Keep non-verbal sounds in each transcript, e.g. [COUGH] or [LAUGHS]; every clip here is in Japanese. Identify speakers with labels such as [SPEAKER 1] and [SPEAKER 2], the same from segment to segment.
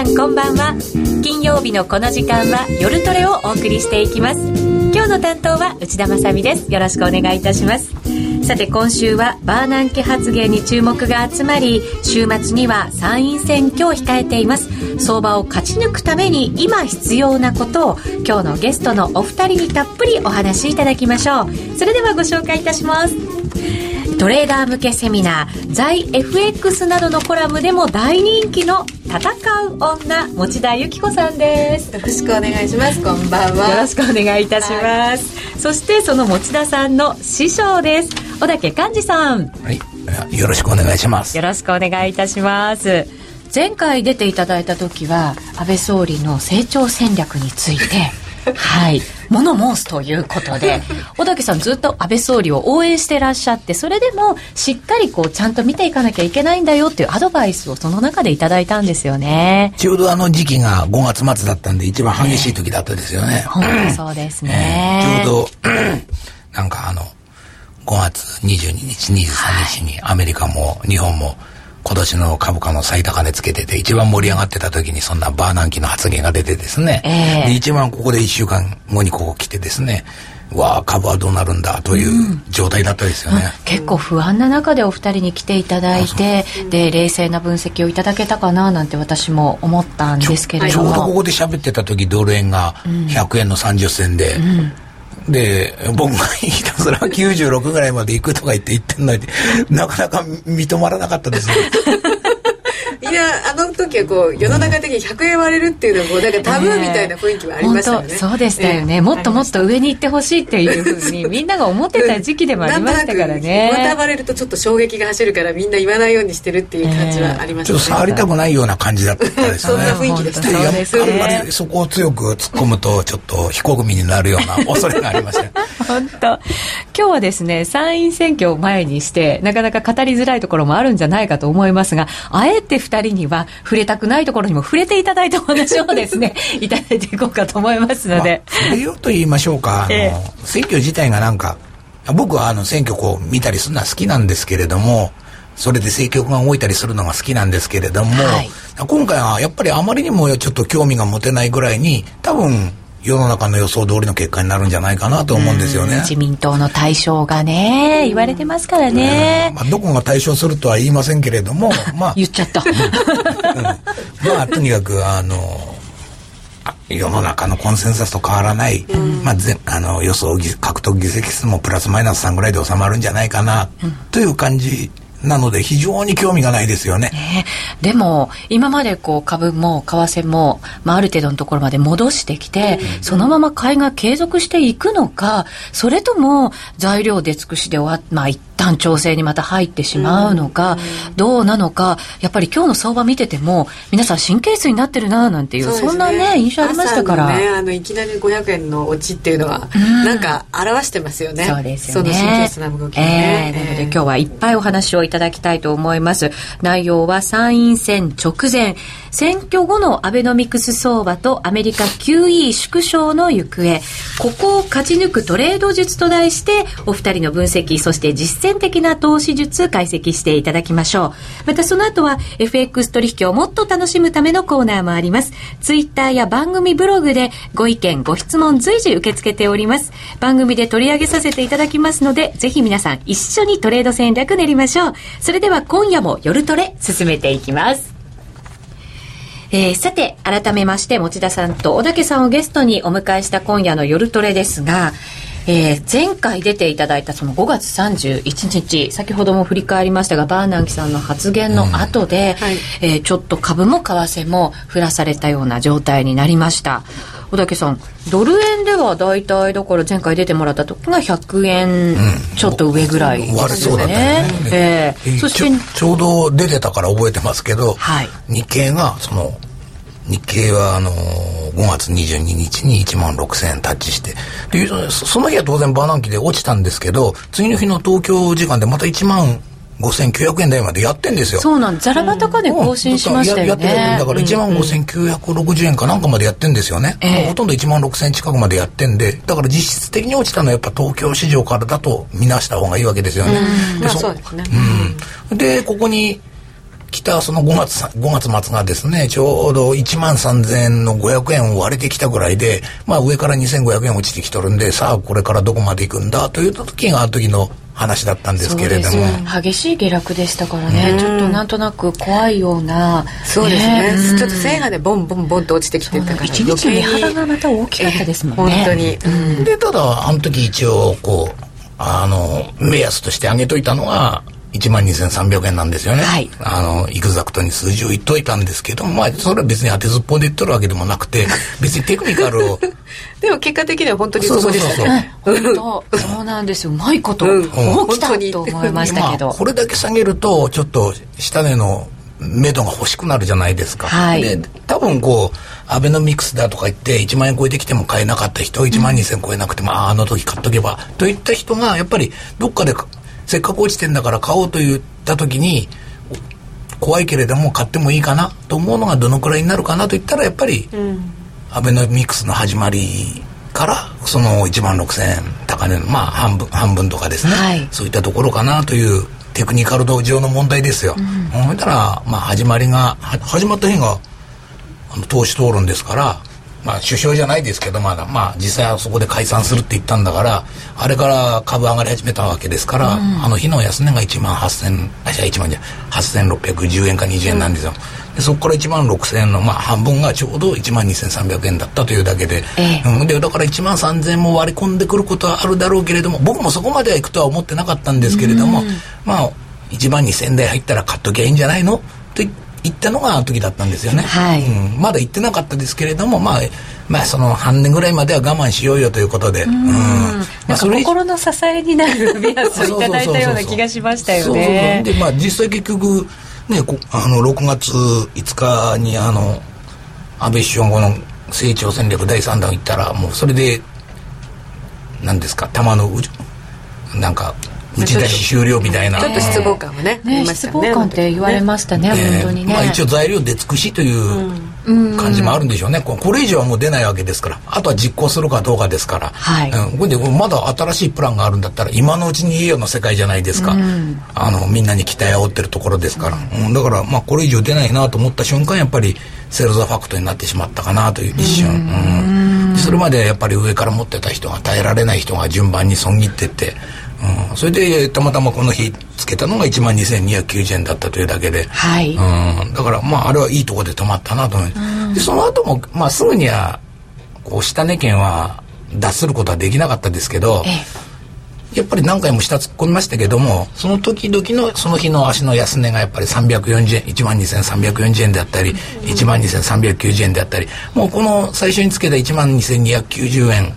[SPEAKER 1] さんこんばんは。金曜日のこの時間は夜トレをお送りしていきます。今日の担当は内田まさです。よろしくお願いいたします。さて今週はバーナンキ発言に注目が集まり週末には参院選挙を控えています。相場を勝ち抜くために今必要なことを今日のゲストのお二人にたっぷりお話しいただきましょう。それではご紹介いたします。トレーダー向けセミナー在 FX などのコラムでも大人気の戦う女持田由紀子さんです。
[SPEAKER 2] よろしくお願いします。こんばんは。
[SPEAKER 1] よろしくお願いいたします、はい、そしてその持田さんの師匠です。小竹寛治さん。
[SPEAKER 3] はい。よろしくお願いします。
[SPEAKER 1] よろしくお願いいたします。前回出ていただいた時は安倍総理の成長戦略についてはい。物申すということで小竹さんずっと安倍総理を応援してらっしゃってそれでもしっかりこうちゃんと見ていかなきゃいけないんだよっていうアドバイスをその中でいただいたんですよね。
[SPEAKER 3] ちょうどあの時期が5月末だったんで一番激しい時だったですよね、
[SPEAKER 1] えー、本当そうですね、
[SPEAKER 3] えー、ちょうどなんかあの5月22日23日にアメリカも日本も今年の株価の最高値つけてて一番盛り上がってた時にそんなバーナンキの発言が出てですね、えー、で一番ここで1週間後にここ来てですね。わあ株はどうなるんだという状態だったですよね、うん、
[SPEAKER 1] 結構不安な中でお二人に来ていただいてで冷静な分析をいただけたかななんて私も思ったんですけれども。
[SPEAKER 3] ちょうどここで喋ってた時ドル円が100円の30銭で、うんうんで、僕がひたすら96ぐらいまで行くとか言って言ってんのに、なかなか認まらなかったですね。
[SPEAKER 2] いやあの時はこう世の中的に100円割れるっていうのもなんかタブーみたいな雰囲気はありましたよね、
[SPEAKER 1] えー、そうでしたよね、えー、もっともっと上に行ってほしいっていうふうにみんなが思ってた時期でもありましたからね。
[SPEAKER 2] また割れるとちょっと衝撃が走るからみんな言わないようにしてるっていう感じはありました、ね、
[SPEAKER 3] ちょっと触りたくないような感じだったです
[SPEAKER 2] ね。そんな雰囲気でした
[SPEAKER 3] ねあんまりそこを強く突っ込むとちょっと非国民になるような恐れがありました。[LAUGHS]
[SPEAKER 1] 本当。今日はですね参院選挙を前にしてなかなか語りづらいところもあるんじゃないかと思いますがあえて2人には触れたくないところにも触れていただいたお話をですね [LAUGHS] いただいていこうかと思いますので、
[SPEAKER 3] まあ、触れようと言いましょうか。えー、選挙自体がなんか僕はあの選挙こう見たりするのは好きなんですけれどもそれで政局が動いたりするのが好きなんですけれども、はい、今回はやっぱりあまりにもちょっと興味が持てないぐらいに多分世の中の予想通りの結果になるんじゃないかなと思うんですよね。
[SPEAKER 1] 自民党の対象がね、言われてますからね。
[SPEAKER 3] まあ、どこが対象するとは言いませんけれども、[LAUGHS] まあ。
[SPEAKER 1] 言っちゃった。
[SPEAKER 3] うん、まあ、とにかく、あの、世の中のコンセンサスと変わらない、うん、まあ、あの予想獲得議席数もプラスマイナス3ぐらいで収まるんじゃないかな、という感じなので非常に興味がないですよね。
[SPEAKER 1] ねでも今までこう株も為替も、まあ、ある程度のところまで戻してきて、うん、そのまま買いが継続していくのかそれとも材料出尽くしで終わまあ一旦調整にまた入ってしまうのか、うん、どうなのかやっぱり今日の相場見てても皆さん神経質になってるななんていうそ、ね,、んなね印象ありましたから、
[SPEAKER 2] ね、あのいきなり500円の落ちっていうのは、うん、なんか表してますよね。
[SPEAKER 1] そうですよね。
[SPEAKER 2] その神経質な動きね、
[SPEAKER 1] えー、なので今日はいっぱいお話をいただきたいと思います。内容は参院選直前。選挙後のアベノミクス相場とアメリカ QE 縮小の行方。ここを勝ち抜くトレード術と題してお二人の分析そして実践的な投資術解析していただきましょう。またその後は FX 取引をもっと楽しむためのコーナーもあります。ツイッターや番組ブログでご意見ご質問随時受け付けております。番組で取り上げさせていただきますのでぜひ皆さん一緒にトレード戦略練りましょう。それでは今夜も夜トレ進めていきます。えー、さて、改めまして、持田さんと小竹さんをゲストにお迎えした今夜の夜トレですが、えー、前回出ていただいたその5月31日先ほども振り返りましたがバーナンキさんの発言の後で、うんはい、えー、ちょっと株も為替も降らされたような状態になりました。小竹さんドル円では大体だから前回出てもらった時が100円ちょっと上ぐらいですよね,、うん、ね。
[SPEAKER 3] えー、そしてちょうど出てたから覚えてますけど、はい、日経がその日経はあの5月22日に1万6000円タッチしてでその日は当然バーナンキで落ちたんですけど次の日の東京時間でまた1万5900円台までやってんですよ。
[SPEAKER 1] そうなんザラバ高で更新しましたよね。や
[SPEAKER 3] やってだから1万5960円かなんかまでやってんですよね。うんうん、ほとんど1万6000円近くまでやってんで、だから実質的に落ちたのはやっぱ東京市場からだと見なした方がいいわけですよね。
[SPEAKER 2] で、そうですね。
[SPEAKER 3] うん。で、ここに来たその5月、5月末がですね、ちょうど1万3000円の500円を割れてきたぐらいで、まあ上から2500円落ちてきとるんで、さあこれからどこまで行くんだという時があの時の話だったんですけれども。
[SPEAKER 1] 激しい下落でしたからね、ちょっとなんとなく怖いような。
[SPEAKER 2] そうですね、ね、ちょっと線がねボンボンボンと落ちてきてたから
[SPEAKER 1] 一日値幅がまた大きかったですもんね。
[SPEAKER 2] 本当に、
[SPEAKER 3] うん、でただあの時一応こうあの目安として挙げといたのは1万2300円なんですよね。はい。あの、エグザクトに数字を言っといたんですけどまあ、それは別に当てずっぽうで言っとるわけでもなくて、[LAUGHS] 別にテクニカルを。[LAUGHS]
[SPEAKER 2] でも結果的には本当にそうでした
[SPEAKER 1] ね。そうそうなんですよ。うまいこと、うん、起きたと思いましたけど。ま
[SPEAKER 3] あ、これだけ下げると、ちょっと下値の目処が欲しくなるじゃないですか。はい。で、多分こう、アベノミクスだとか言って1万円超えてきても買えなかった人、1万2000円超えなくても、うん、ああの時買っとけば、といった人が、やっぱりどっかでせっかく落ちてんだから買おうと言った時に怖いけれども買ってもいいかなと思うのがどのくらいになるかなといったらやっぱり、うん、アベノミクスの始まりからその1万6,000円高値のまあ半分半分とかですね、はい、そういったところかなというテクニカル上の問題ですよ。うん、ほいたら、まあ、始まりが始まった日があの党首討論ですからまあ首相じゃないですけどまだ。まあ実際はそこで解散するって言ったんだからあれから株上がり始めたわけですから、うん、あの日の安値が1万8000あじゃあ1万じゃ8610円か20円なんですよ、うん、でそこから1万6000円のまあ半分がちょうど1万2300円だったというだけで、ええ、うん、でだから1万3000円も割り込んでくることはあるだろうけれども僕もそこまではいくとは思ってなかったんですけれども、うん、まあ1万2000円台入ったら買っときゃいいんじゃないの？って行ったのがあの時だったんですよね、はい、うん、まだ行ってなかったですけれどもまあまあその半年ぐらいまでは我慢しようよということで、うん、ま
[SPEAKER 1] あ、心の支えになる目安をいただいたような気がしましたよね。
[SPEAKER 3] でまあ実際結局ねあの6月5日にあの安倍首相後の成長戦略第3弾行ったらもうそれで何ですか玉のなんか打ち出し終了みたいな。
[SPEAKER 2] ちょっと失望感はね
[SPEAKER 1] ね失望感って言われましたね、本当にね、
[SPEAKER 3] まあ、一応材料出尽くしという感じもあるんでしょうね、これ以上はもう出ないわけですから。あとは実行するかどうかですから、はい、うん、これでまだ新しいプランがあるんだったら今のうちにいいような世界じゃないですか、あのみんなに期待を煽ってるところですから、うん。だからまあこれ以上出ないなと思った瞬間やっぱりセルザファクトになってしまったかなという一瞬、うん、それまでやっぱり上から持ってた人が耐えられない人が順番に損切ってってうん、それでたまたまこの日つけたのが1万2290円だったというだけで、はい、うん、だからまああれはいいとこで止まったなと思います、でその後もまあすぐにはこう下値圏は脱することはできなかったですけど、やっぱり何回も下突っ込みましたけどもその時々のその日の足の安値がやっぱり340円1万2340円であったり1万2390円であったりもうこの最初につけた1万2290円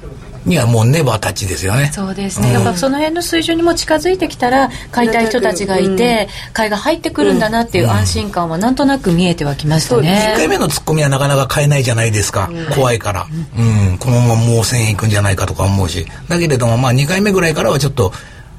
[SPEAKER 3] にはもうネバータッチですよね。
[SPEAKER 1] そうですね、うん、やっぱその辺の水準にも近づいてきたら買いたい人たちがいて、うん、買いが入ってくるんだなっていう安心感はなんとなく見えてはきましたね、
[SPEAKER 3] 1回目のツッコミはなかなか買えないじゃないですか、怖いから、うん。このままもう1000円いくんじゃないかとか思うし。だけれどもまあ2回目ぐらいからはちょっと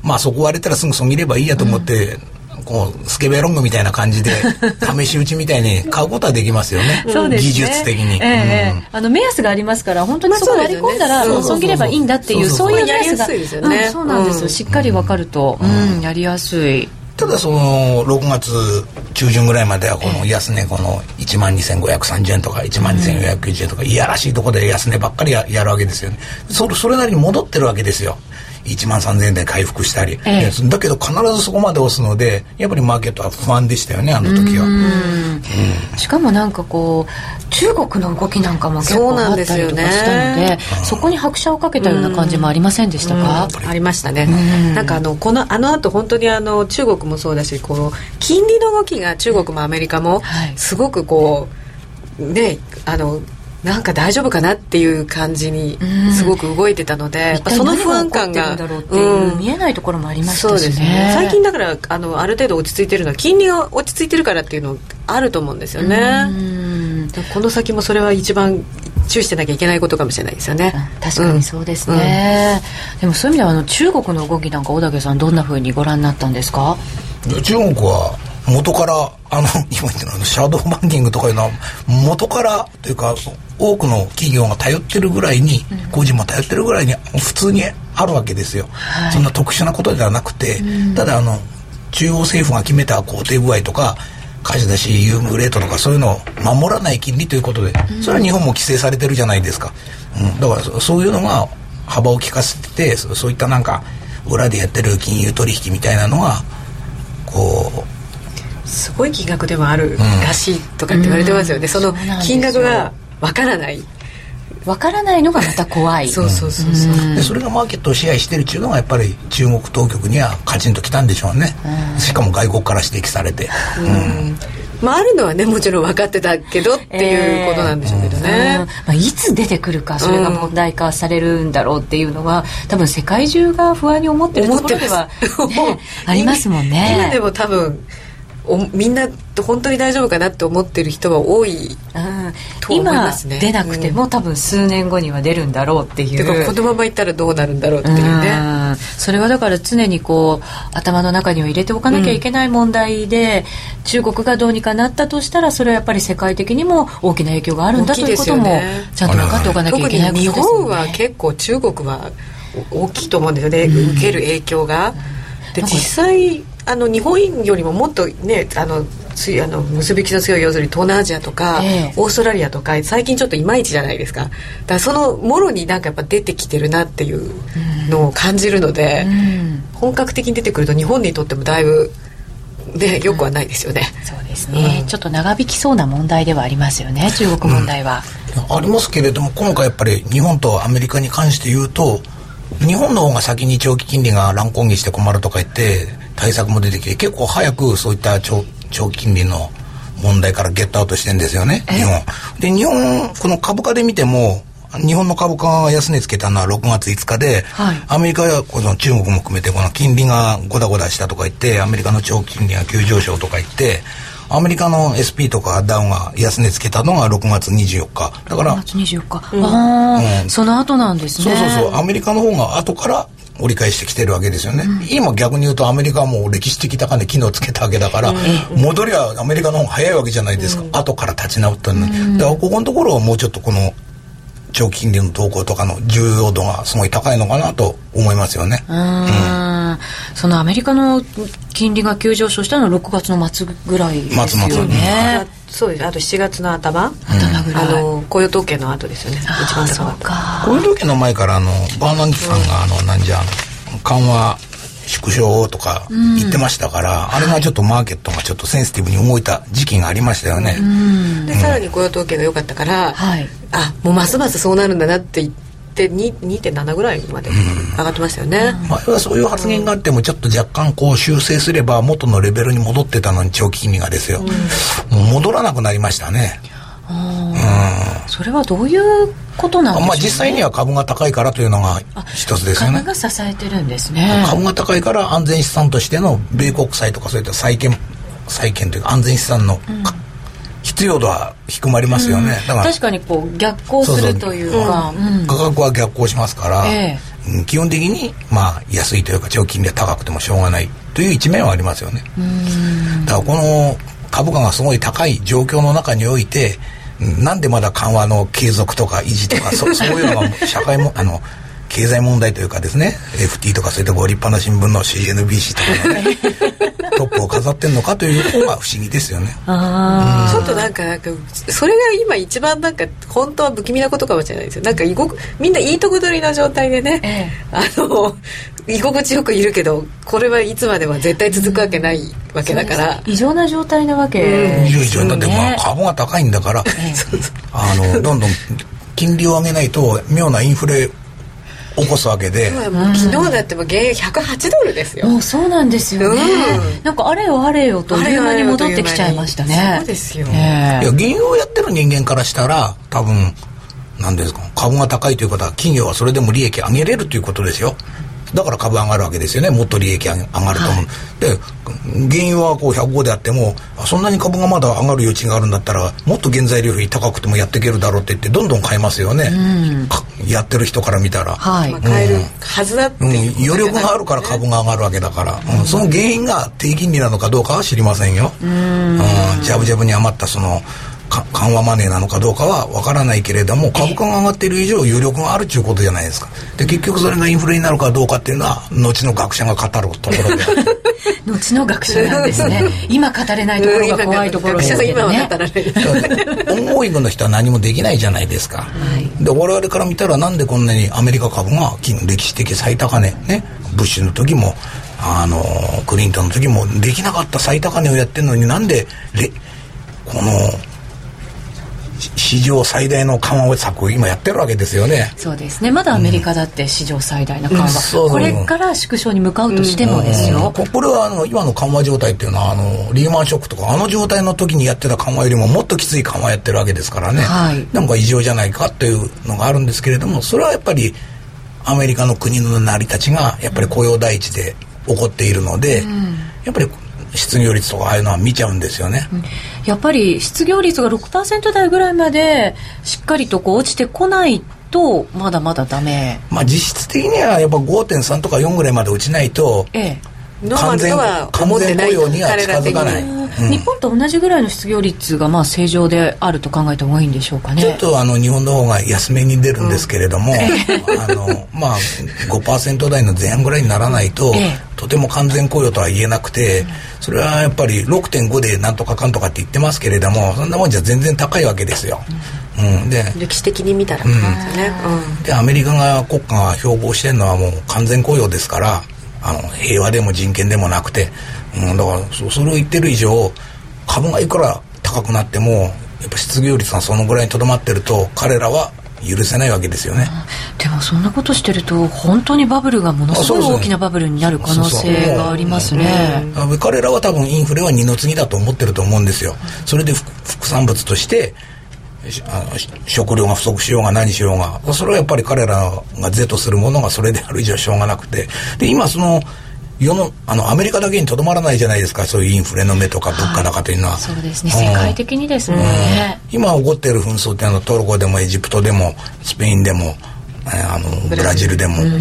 [SPEAKER 3] まあそこ割れたらすぐそぎればいいやと思って、こうスケベロングみたいな感じで [LAUGHS] 試し打ちみたいに買うことはできますよね。そうですね。技術的に、
[SPEAKER 1] えー、うん、あの目安がありますから本当にそこ割り込んだら損切ればいいんだっていうそういう目安が、ね。うん、そうなんですよ、しっかり分かると、うん。やりやすい。
[SPEAKER 3] ただその6月中旬ぐらいまではこの安値この1万2530円とか1万2490円とかいやらしいところで安値ばっかりやるわけですよね。それそれなりに戻ってるわけですよ1万3000円で回復したり、ええ、だけど必ずそこまで押すのでやっぱりマーケットは不安でしたよねあの時は、
[SPEAKER 1] うん、しかもなんかこう中国の動きなんかも結構あったりとかしたのでそこに拍車をかけたような感じもありませんでしたか、
[SPEAKER 2] ありましたね、なんかあのこのあの後本当にあの中国もそうだしこの金利の動きが中国もアメリカもすごくこう、ねあのなんか大丈夫かなっていう感じにすごく動いてたので、うん、その不安感が
[SPEAKER 1] 見えないところもありましたしね,、ね。
[SPEAKER 2] 最近だからあのある程度落ち着いてるのは金利が落ち着いてるからっていうのあると思うんですよね、この先もそれは一番注意してなきゃいけないことかもしれないですよね。
[SPEAKER 1] 確かにそうですね、うん、でもそういう意味ではあの中国の動きなんか小竹さんどんなふうにご覧になったんですか？
[SPEAKER 3] 中国は元からあの [LAUGHS] 今言ってるのシャドーバンキングとかいうのは元からというか多くの企業が頼ってるぐらいに、個人も頼ってるぐらいに普通にあるわけですよ、はい、そんな特殊なことではなくて、ただあの中央政府が決めた工程具合とか貸し出し優遇レートとかそういうのを守らない金利ということで、それは日本も規制されてるじゃないですか、うん、だからそういうのが幅を利かせててそういったなんか裏でやってる金融取引みたいなのがこ
[SPEAKER 2] うすごい金額でもあるらしいとかって言われてますよね、うん、その金額がわからない。
[SPEAKER 1] わからないのがまた怖い。
[SPEAKER 2] そうそうそうそう、
[SPEAKER 3] でそれがマーケットを支配してるっていうのがやっぱり中国当局にはカチンときたんでしょうね、しかも外国から指摘されて。うん。
[SPEAKER 2] まあ、あるのはねもちろん分かってたけどっていうことなんでしょうけどね、えーま
[SPEAKER 1] あ、いつ出てくるかそれが問題化されるんだろうっていうのは多分世界中が不安に思ってるところでは、ね、[LAUGHS] ありますもんね。
[SPEAKER 2] 今でも多分おみんな本当に大丈夫かなって思ってる人は多い
[SPEAKER 1] と思いますね。今出なくても、うん、多分数年後には出るんだろうっていう。
[SPEAKER 2] このままいったらどうなるんだろうっていうね。
[SPEAKER 1] それはだから常にこう頭の中には入れておかなきゃいけない問題で、うん、中国がどうにかなったとしたらそれはやっぱり世界的にも大きな影響があるんだということもちゃんと分かっておかなきゃいけないことですよね。
[SPEAKER 2] 日本は結構中国は大きいと思うんですよね、うん、受ける影響が。で実際あの日本よりももっとねあのついあの結びつきの強い要するに東南アジアとか、えー、オーストラリアとか最近ちょっといまいちじゃないですか。だからそのもろになんかやっぱ出てきてるなっていうのを感じるので、うん、本格的に出てくると日本にとってもだいぶね、よくはないですよね、
[SPEAKER 1] うん、そうですね、うん、ちょっと長引きそうな問題ではありますよね中国問題は、
[SPEAKER 3] ありますけれども今回やっぱり日本とアメリカに関して言うと日本の方が先に長期金利が乱高下して困るとか言って対策も出てきて結構早くそういった長長期金利の問題からゲットアウトしてんですよね日本。で日本この株価で見ても日本の株価が安値つけたのは6月5日で、はい、アメリカやこの中国も含めてこの金利がゴダゴダしたとか言ってアメリカの長期金利が急上昇とか言ってアメリカの SP とかダウンが安値つけたのが6月24日。だから6
[SPEAKER 1] 月24日、うん、ああ、うん、その後なんですね。
[SPEAKER 3] そうそうそう。アメリカの方が後から折り返してきてるわけですよね、うん、今逆に言うとアメリカはもう歴史的高値機能つけたわけだから、うん、戻りはアメリカの方が早いわけじゃないですか、うん、後から立ち直ったの、うん、だからここのところはもうちょっとこの長期金利の動向とかの重要度がすごい高いのかなと思いますよね。うん、
[SPEAKER 1] そのアメリカの金利が急上昇したのは6月の末ぐらいですよね。末末
[SPEAKER 2] そうです。あと7月の頭、頭ぐらい。あの雇用統計の後ですよね。一番高か
[SPEAKER 3] 雇用統計の前からあのバーナンキさんがあのなんじゃ緩和縮小とか言ってましたから、うん、あれがちょっとマーケットがちょっとセンシティブに動いた時期がありましたよね、うん、
[SPEAKER 2] でさらに雇用統計が良かったから、はい、あもうますますそうなるんだなって言ってって2.7ぐらいまで上がってましたよね、
[SPEAKER 3] 前はそういう発言があってもちょっと若干こう修正すれば元のレベルに戻ってたのに長期金利がですよ、うん、もう戻らなくなりましたね。う
[SPEAKER 1] ん、それはどういうことなんね、まあ、
[SPEAKER 3] 実際には株が高いからというのが一つですよね。
[SPEAKER 1] 株が支えてるんですね。
[SPEAKER 3] 株が高いから安全資産としての米国債とかそういった債券債券というか安全資産の、うん。必要度は低まりますよね、
[SPEAKER 1] うん、だから確かにこう逆行するというか
[SPEAKER 3] 価格は逆行しますから、えー、基本的にまあ安いというか長期金利は高くてもしょうがないという一面はありますよね。だからこの株価がすごい高い状況の中においてなんでまだ緩和の継続とか維持とかそ [LAUGHS] そういうのが社会もあの経済問題というかですね FT とかそういったご立派な新聞の CNBC とかのね [LAUGHS] トップを飾ってんのかという方が不思議ですよね。ち
[SPEAKER 2] ょっとなんかなんかそれが今一番なんか本当は不気味なことかもしれないですよ。なんかみんないいとこ取りの状態でね、ええ、あの居心地よくいるけどこれはいつまでは絶対続くわけないわけだから、
[SPEAKER 1] 異常な状態なわけ
[SPEAKER 3] ですよね、だってまあ株が高いんだから、あのどんどん金利を上げないと妙なインフレ起こすわけで。
[SPEAKER 2] 昨日だっても原油108ドルですよ。
[SPEAKER 1] もうそうなんですよね、うん、なんかあれよあれよという間に。戻ってきちゃいましたね。
[SPEAKER 2] そうですよ、
[SPEAKER 3] えー、いや原油をやってる人間からしたら多分何ですか株が高いということは企業はそれでも利益上げれるということですよだから株上がるわけですよね。もっと利益上がると思う、はい、で原油はこう105であってもそんなに株がまだ上がる余地があるんだったらもっと原材料費高くてもやっていけるだろうって言ってどんどん買いますよね、うん、やってる人から見たら、
[SPEAKER 2] はい。まあ、買えるはずだってう、
[SPEAKER 3] ん、余力があるから株が上がるわけだから、うん、その原因が低金利なのかどうかは知りませんよ、うん、ジャブジャブに余ったその緩和マネーなのかどうかは分からないけれども株価が上がっている以上有力があるということじゃないですか。で結局それがインフレになるかどうかっていうのは後の学者が語るところで。[LAUGHS]
[SPEAKER 1] 後の学者なんですね。今語れないところが怖いところですけどね
[SPEAKER 3] オンゴイングの人は何もできないじゃないですか、はい、で我々から見たらなんでこんなにアメリカ株が歴史的最高値ねブッシュの時もあのクリントンの時もできなかった最高値をやってるのになんでこの史上最大の緩和策を今やってるわけですよね。
[SPEAKER 1] そうですね。まだアメリカだって史上最大の緩和、うん、これから縮小に向かうとしてもですよ、
[SPEAKER 3] うん。うん、これはあの今の緩和状態っていうのはあのリーマンショックとかあの状態の時にやってた緩和よりももっときつい緩和やってるわけですからね、はい、なんか異常じゃないかっていうのがあるんですけれどもそれはやっぱりアメリカの国の成り立ちがやっぱり雇用第一で起こっているので、やっぱり失業率とかああいうのは見ちゃうんですよね、
[SPEAKER 1] うん、やっぱり失業率が6%台ぐらいまでしっかりとこう落ちてこないとまだまだダメ。
[SPEAKER 3] まあ実質的にはやっぱ5.3とか4ぐらいまで落ちないと、ええ、完全完全雇用には近づかない、うん、
[SPEAKER 1] 日本と同じぐらいの失業率がまあ正常であると考えた方がいいんでしょうかね。
[SPEAKER 3] ちょっとあの日本の方が安めに出るんですけれども、うん、あのまあ5%台の前半ぐらいにならないと、ええ、とても完全雇用とは言えなくて、それはやっぱり6.5でなんとかかんとかって言ってますけれどもそんなもんじゃ全然高いわけですよ、
[SPEAKER 2] うん、で歴史的に見たら、うん、
[SPEAKER 3] でアメリカが国家が標榜してるのはもう完全雇用ですからあの平和でも人権でもなくて、うん、だからそそれを言ってる以上株がいくら高くなってもやっぱ失業率がそのぐらいにとどまってると彼らは許せないわけですよね、
[SPEAKER 1] でもそんなことしてると本当にバブルがものすごい大きなバブルになる可能性がありますね。
[SPEAKER 3] 彼らは多分インフレは二の次だと思ってると思うんですよ。それで副産物として食料が不足しようが何しようが。それはやっぱり彼らが是とするものがそれである以上しょうがなくて。で今その世のあのアメリカだけにとどまらないじゃないですか。そういうインフレの目とか物価高というのは、はい、
[SPEAKER 1] そうですね、うん、世界的にですね、
[SPEAKER 3] うん、今起こっている紛争っていうのはトルコでもエジプトでもスペインでもあのブラジルでも、うん、うん、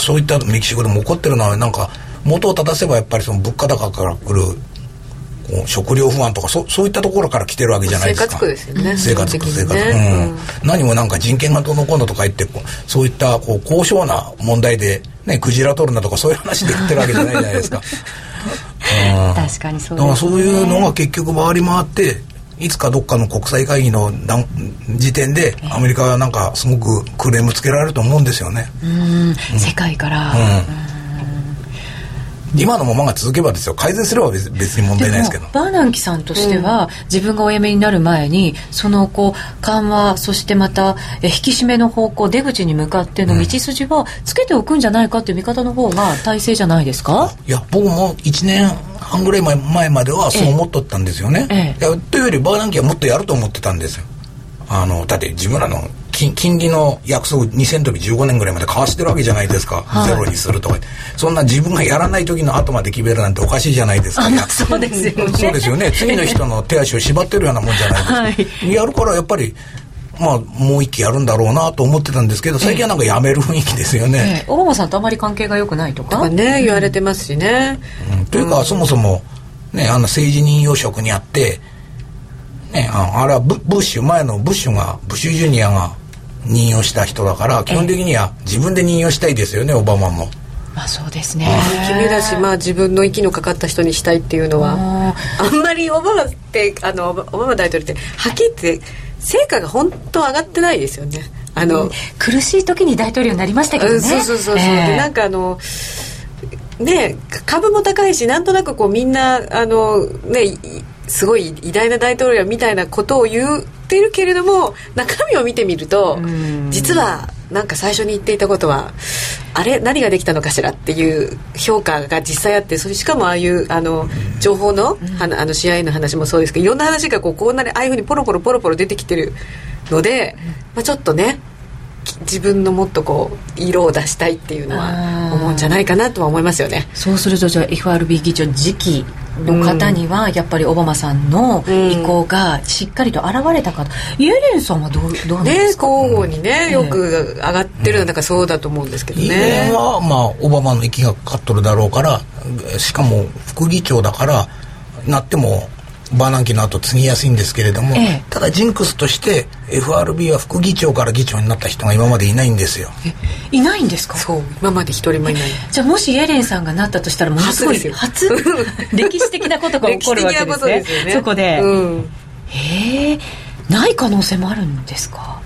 [SPEAKER 3] そういったメキシコでも起こってるのはなんか元を正せばやっぱりその物価高から来る食料不安とかそそういったところから来てるわけじゃないですか。
[SPEAKER 2] 生活苦ですよね。
[SPEAKER 3] 生活苦生活苦、ね、うん、何もなんか人権がどのこうのとか言ってそういったこう高尚な問題でねクジラ取るなとかそういう話で言ってるわけじゃないじゃないですか。[LAUGHS]
[SPEAKER 1] 確かにそう、
[SPEAKER 3] ね、だからそういうのが結局回り回っていつかどっかの国際会議の時点でアメリカはなんかすごくクレームつけられると思うんですよね。
[SPEAKER 1] うん、世界から、うん
[SPEAKER 3] 今のままが続けばですよ。改善すれば別別に問題ないですけど。
[SPEAKER 1] バーナンキさんとしては、うん、自分がお辞めになる前にそのこう緩和そしてまたえ引き締めの方向出口に向かっての道筋はつけておくんじゃないかっていう見方の方が体制じゃないですか、
[SPEAKER 3] いや僕も1年半ぐらい前まではそう思っとったんですよね、ええ、というよりバーナンキはもっとやると思ってたんですよ。あのだって自分らの金金利の約束2000時15年ぐらいまで交わしてるわけじゃないですか、はい、ゼロにするとか。そんな自分がやらない時の後まで決めるなんておかしいじゃないですか。
[SPEAKER 1] そうですよね。
[SPEAKER 3] そうですよね。次の人の手足を縛ってるようなもんじゃないですか、はい、やるからやっぱりまあ、もう一期やるんだろうなと思ってたんですけど最近はなんかやめる雰囲気ですよね、
[SPEAKER 1] ええ、オバマさんとあまり関係が良くないとか？とか
[SPEAKER 2] ね言われてますしね、
[SPEAKER 3] うん、というか、うん、そもそもねあの政治任用職にあってねああれはブブッシュ前のブッシュがブッシュジュニアが任用した人だから基本的には自分で任用したいですよねオバマも。
[SPEAKER 1] まあそうですね。
[SPEAKER 2] 決めだし、まあ、自分の息のかかった人にしたいっていうのは。あんまりオバマってあのオバマ大統領ってはっきり言って成果が本当上がってないですよね。あの、うん、
[SPEAKER 1] 苦しい時に大統領になりましたけどね、
[SPEAKER 2] そうそうそうそう、えー、でなんかあのね株も高いしなんとなくこうみんなあのねすごい偉大な大統領みたいなことを言ってるけれども中身を見てみると実はなんか最初に言っていたことはあれ何ができたのかしらっていう評価が実際あってそれしかもああいうあの情報のあの CIA の話もそうですけどいろんな話がこうこんなにああいうふうにポロポロポロポロ出てきてるので、まあ、ちょっとね自分のもっとこう色を出したいっていうのは思うんじゃないかなとは思いますよね。
[SPEAKER 1] そうするとじゃあ FRB 議長次期の方にはやっぱりオバマさんの意向がしっかりと現れたかと、うん、イエレンさんはどうどうなんですか、
[SPEAKER 2] ね、交互にね、よく上がってるのだからそうだと思うんですけどね、イエ
[SPEAKER 3] レンはまあオバマの息がかかっとるだろうからしかも副議長だからなってもバーナンキの後継ぎやすいんですけれども、ええ、ただジンクスとして FRB は副議長から議長になった人が今までいないんですよ。
[SPEAKER 1] いないんですか？
[SPEAKER 2] そう今まで一人もいない。
[SPEAKER 1] じゃあもしエレンさんがなったとしたらものすごい初 [LAUGHS] 歴史的なことが起こるわけですね。ですよね。そこで、うん、へえ。ない可能性もあるんですか？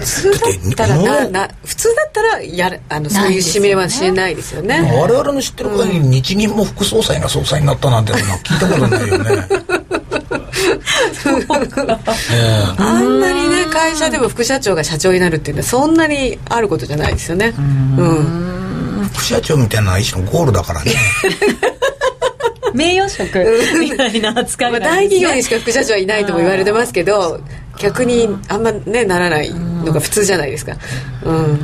[SPEAKER 2] 普通だったらなな普通だったらやるあのそういう指名はしないですよね。
[SPEAKER 3] 我々の知ってる限り、日銀も副総裁が総裁になったなんてのは聞いたことないよね。
[SPEAKER 2] あんなにね会社でも副社長が社長になるっていうのはそんなにあることじゃないですよね。うん。
[SPEAKER 3] 副社長みたいな一種のゴールだからね。
[SPEAKER 1] 名誉職みたいな扱い、
[SPEAKER 2] まあ、大企業にしか副社長はいないとも言われてますけど逆にあんまねならないのが普通じゃないですか。うん。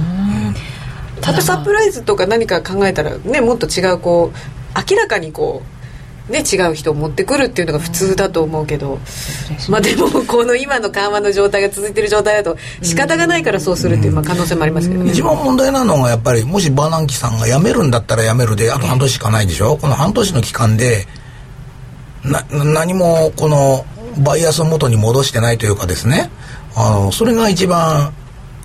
[SPEAKER 2] あとサプライズとか何か考えたらねもっと違うこう明らかにこうね、違う人を持ってくるっていうのが普通だと思うけど、まあでもこの今の緩和の状態が続いてる状態だと仕方がないからそうするっていうまあ可能性もありますけどね。
[SPEAKER 3] 一番問題なのがやっぱりもしバーナンキさんが辞めるんだったら辞めるであと半年しかないでしょ？この半年の期間でな何もこのバイアスを元に戻してないというかですねあのそれが一番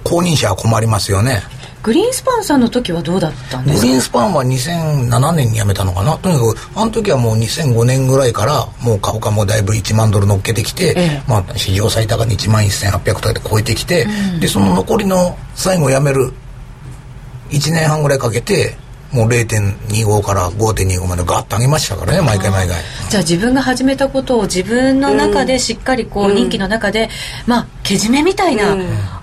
[SPEAKER 3] 後任者は困りますよね。
[SPEAKER 1] グリーンスパンさんの時はどうだったんです
[SPEAKER 3] か？グリーンスパンは2007年に辞めたのかな。とにかくあの時はもう2005年ぐらいからもう株価もだいぶ1万ドル乗っけてきて、ええ、まあ、史上最高値1万1800とかで超えてきて、うん、でその残りの最後辞める1年半ぐらいかけてもう0.25から5.25までガッと上げましたからね毎回毎回。
[SPEAKER 1] じゃあ自分が始めたことを自分の中でしっかりこう、任期の中でまあけじめみたいな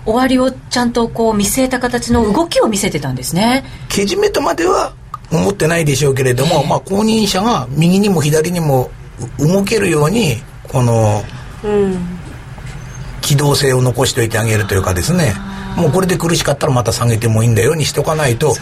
[SPEAKER 1] 終わりをちゃんとこう見据えた形の動きを見せてたんですね。
[SPEAKER 3] けじめとまでは思ってないでしょうけれども、まあ後任者が右にも左にも動けるようにこの、機動性を残しておいてあげるというかですね、もうこれで苦しかったらまた下げてもいいんだようにしとかないと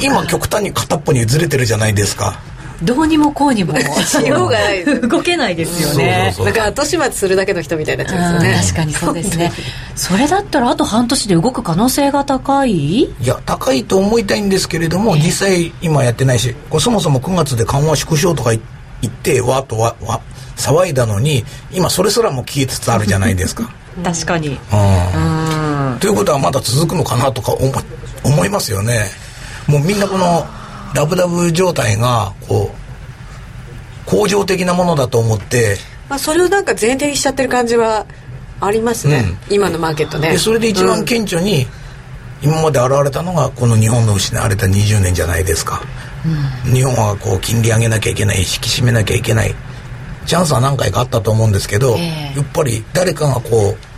[SPEAKER 3] 今極端に片っぽにずれてるじゃないですか。
[SPEAKER 1] どうにもこうにも。しようがない動けないですよね。
[SPEAKER 2] だから後始末するだけの人みたいになっちゃうん。ですよね
[SPEAKER 1] 確かにそうですね。それだったらあと半年で動く可能性が高い？
[SPEAKER 3] いや高いと思いたいんですけれども、実際今やってないしそもそも9月で緩和縮小とか言ってわっとわわ騒いだのに今それすらも消えつつあるじゃないですか。[LAUGHS]
[SPEAKER 1] 確かに。
[SPEAKER 3] うんということはまだ続くのかなとか思思いますよね。もうみんなこのラブダブ状態がこう恒常的なものだと思って、
[SPEAKER 2] まあ、それをなんか前提にしちゃってる感じはありますね、うん、今のマーケットね。
[SPEAKER 3] でそれで一番顕著に、今まで現れたのがこの日本の失われた20年じゃないですか、うん、日本はこう金利上げなきゃいけない引き締めなきゃいけない。チャンスは何回かあったと思うんですけど、えー、やっぱり誰かがこう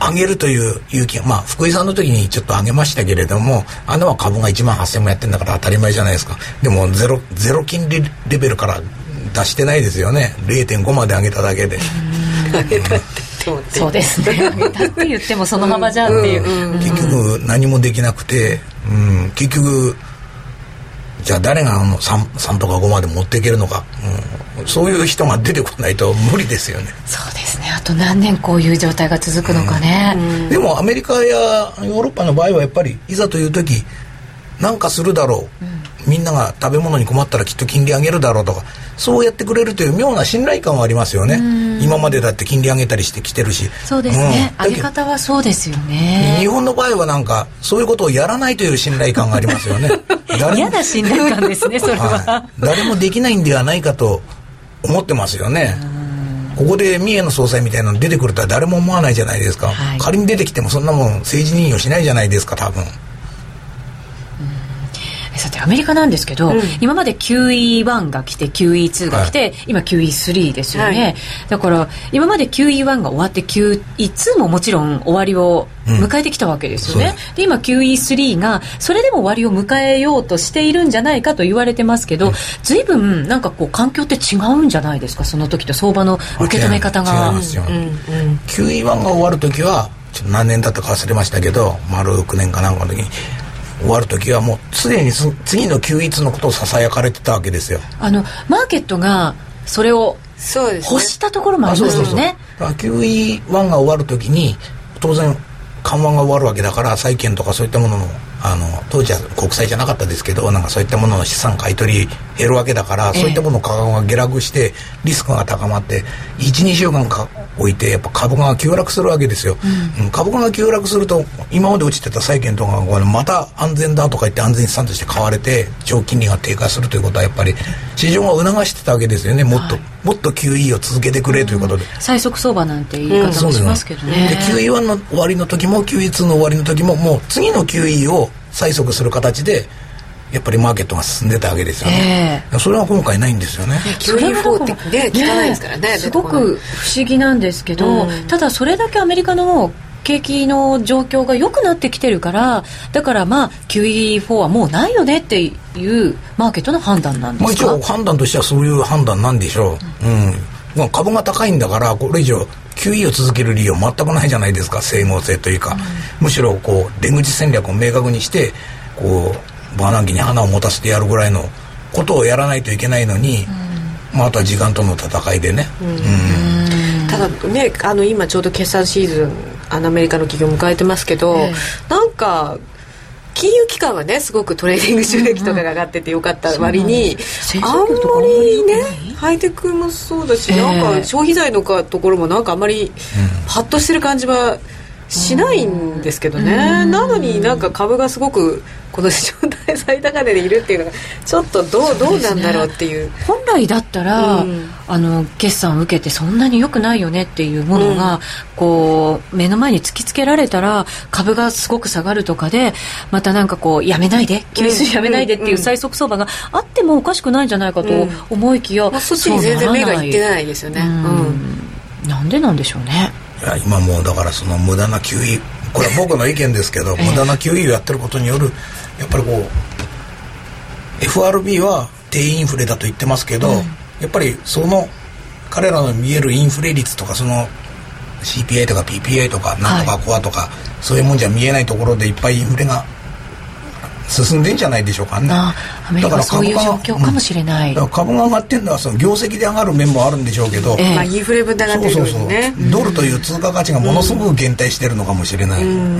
[SPEAKER 3] 上げるという勇気まあ福井さんの時にちょっと上げましたけれどもあのは株が1万8000もやってんだから当たり前じゃないですか。でもゼロゼロ金利レベルから出してないですよね。0.5まで上げただけで。
[SPEAKER 2] 上げたって
[SPEAKER 1] そうですね。上げたって言ってもその幅じゃっていう、
[SPEAKER 3] 結局何もできなくて、うん、結局じゃあ誰があの 3, 3とか5まで持っていけるのか、うん、そういう人が出てこないと無理ですよね。
[SPEAKER 1] そうですね。あと何年こういう状態が続くのかね、
[SPEAKER 3] うん、でもアメリカやヨーロッパの場合はやっぱりいざという時何かするだろう、うん、みんなが食べ物に困ったらきっと金利上げるだろうとかそうやってくれるという妙な信頼感はありますよね。今までだって金利上げたりしてきてるし。
[SPEAKER 1] そうですね、うん、上げ方はそうですよね。
[SPEAKER 3] 日本の場合はなんかそういうことをやらないという信頼感がありますよね。[LAUGHS]
[SPEAKER 1] 嫌な信頼感ですねそれは、は
[SPEAKER 3] い、誰もできないんではないかと思ってますよね。ここで三重の総裁みたいなの出てくるとは誰も思わないじゃないですか、はい、仮に出てきてもそんなもん政治任用しないじゃないですか多分
[SPEAKER 1] さてアメリカなんですけど、うん、今まで QE1 が来て QE2 が来て、はい、今 QE3 ですよね、はい、だから今まで QE1 が終わって QE2 ももちろん終わりを迎えてきたわけですよね、うん、で今 QE3 がそれでも終わりを迎えようとしているんじゃないかと言われてますけど、うん、随分なんかこう環境って違うんじゃないですかその時と相場の受け止め方が。
[SPEAKER 3] 違いますよ、うんうん、QE1 が終わる時は何年だったか忘れましたけど丸9年かなんかの時に終わる時はもう常に次の QE2 のことをささやかれてたわけですよ。
[SPEAKER 1] あのマーケットがそれを欲したところもありますよね
[SPEAKER 3] ね QE1 が終わる時に当然緩和が終わるわけだから債券とかそういったもののあの当時は国債じゃなかったですけどなんかそういったものの資産買い取り減るわけだから、そういったものの価格が下落してリスクが高まって12週間か置いてやっぱ株価が急落するわけですよ、うん、株価が急落すると今まで落ちてた債券とかがまた安全だとか言って安全資産として買われて長金利が低下するということはやっぱり市場が促してたわけですよね。もっと、はい、もっと QE を続けてくれということで、
[SPEAKER 1] うん、最速相場なんて言い方もしますけどね、
[SPEAKER 3] うん、で QE1 の終わりの時も QE2 の終わりの時ももう次の QE を催促する形でやっぱりマーケットが進んでたわけですよね、えー、それは今回ないんですよね。
[SPEAKER 2] QE4 ってね聞かないですからね
[SPEAKER 1] すごく不思議なんですけど、うん、ただそれだけアメリカの景気の状況が良くなってきてるからだからまあ QE4 はもうないよねっていうマーケットの判断なんですか、まあ、
[SPEAKER 3] 一応判断としてはそういう判断なんでしょう、うん、うん。まあ、株が高いんだからこれ以上 QE を続ける理由は全くないじゃないですか整合性というか、うん、むしろこう出口戦略を明確にしてこうバーナンキに花を持たせてやるぐらいのことをやらないといけないのに、うん、まあ、あとは時間との戦いでね、うん、
[SPEAKER 2] ただねあの今ちょうど決算シーズンあのアメリカの企業を迎えてますけど、えー、なんか金融機関はねすごくトレーディング収益とかが上がっててよかった割に、うんうん、あんまりねハイテクもそうだし、えー、なんか消費財のかところもなんかあんまりパッとしてる感じはしないんですけどね、なのになんか株がすごくこの市場最高値でいるっていうのがちょっとどう,、どうなんだろうっていう。
[SPEAKER 1] 本来だったら、うん、あの決算を受けてそんなに良くないよねっていうものが、うん、こう目の前に突きつけられたら株がすごく下がるとかでまたなんかこうやめないで給水やめないでっていう最速相場があってもおかしくないんじゃないかと思いきや、まあ、
[SPEAKER 2] そっちに全然目がいってないですよね、
[SPEAKER 1] うん、なんでなんでしょうね
[SPEAKER 3] 今もうだからその無駄な給油これは僕の意見ですけど、[LAUGHS] 無駄な給油をやってることによるやっぱりこう FRB は低インフレだと言ってますけど、うん、やっぱりその彼らの見えるインフレ率とかその CPI とか PPI とかなんとかコアとか、はい、そういうもんじゃ見えないところでいっぱいインフレが進んでんじゃないでしょうかね
[SPEAKER 1] だからそういう状況かもしれない、
[SPEAKER 3] うん、株が上がってるのはその業績で上がる面もあるんでしょうけど、
[SPEAKER 2] えー、まあ、インフレ分で上がってる、ね、そうそう
[SPEAKER 3] そう。ドルという通貨価値がものすごく減退してるのかもしれない、うん、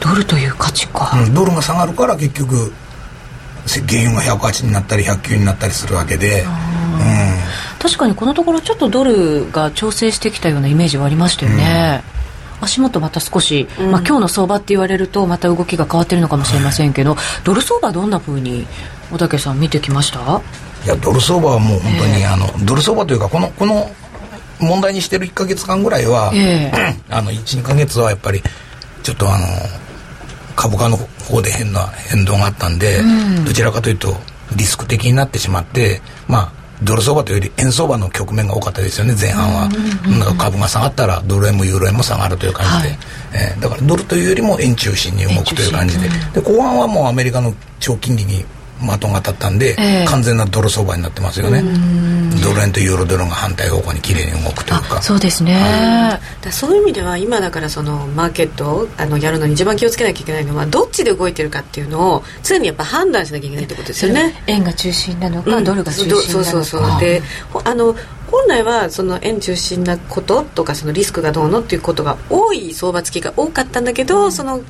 [SPEAKER 1] ドルという価値か、
[SPEAKER 3] うん、ドルが下がるから結局原油が108になったり109になったりするわけで、うん、
[SPEAKER 1] 確かにこのところちょっとドルが調整してきたようなイメージはありましたよね、足元また少し、うん、まあ、今日の相場って言われるとまた動きが変わってるのかもしれませんけど、はい、ドル相場どんなふうに小竹さん見てきました？
[SPEAKER 3] いやドル相場はもう本当に、えー、あのドル相場というかこのこの問題にしてる1か月間ぐらいは、えー、[CLEARS THROAT] あの12か月はやっぱりちょっとあの株価の方で変な変動があったんで、うん、どちらかというとリスク的になってしまってまあドル相場というより円相場の局面が多かったですよね前半は、うん、株が下がったらドル円もユーロ円も下がるという感じで、はい、えー、だからドルというよりも円中心に動くという感じで。で後半はもうアメリカの長金利に的が立ったんで、えー、完全なドル相場になってますよねドル円とユーロドルが反対方向にきれいに動くというか。
[SPEAKER 1] そうですね、
[SPEAKER 2] はい、そういう意味では今だからそのマーケットをあのやるのに一番気をつけなきゃいけないのはどっちで動いてるかっていうのを常にやっぱ判断しなきゃいけないってことですよね。
[SPEAKER 1] 円が中心なのか、うん、ドルが中心なのか。そうそうそう
[SPEAKER 2] であの本来はその円中心なこととかそのリスクがどうのっていうことが多い相場付きが多かったんだけど、うん、その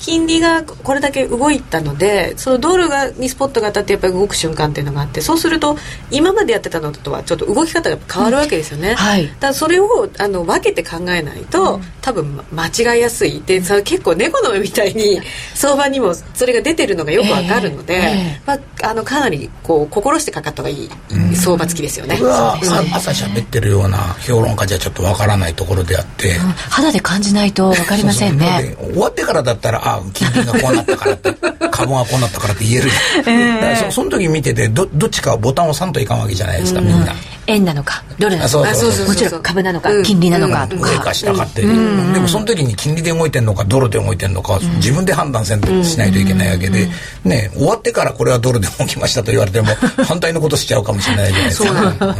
[SPEAKER 2] 金利がこれだけ動いたのでそのドルがにスポットが当たってやっぱり動く瞬間っていうのがあってそうすると今までやってたのとはちょっと動き方が変わるわけですよね、うん。はい、だからそれをあの分けて考えないと、うん、多分間違いやすい。でそ結構猫の目みたいに相場にもそれが出てるのがよくわかるので、えー、まあ、あのかなりこう心してかかった方がいい相場付きですよね、
[SPEAKER 3] これは朝喋ってるような評論家じゃちょっとわからないところであって、うん、
[SPEAKER 1] 肌で感じないと分かりませんね。
[SPEAKER 3] 終わってからだったらあ金利がこうなったからって [LAUGHS] 株がこうなったからって言えるえー、そその時見ててどどっちかボタンを押さんといかんわけじゃないですか、みんな
[SPEAKER 1] 円なのかドルなのかもちろん株なのか、金利なのかとか、
[SPEAKER 3] 上か下かって、でもその時に金利で動いてるのかドルで動いてるのか、自分で判断せんとしないといけないわけで、ね終わってからこれはドルで動きましたと言われても [LAUGHS] 反対のことしちゃうかもしれないじゃないですか。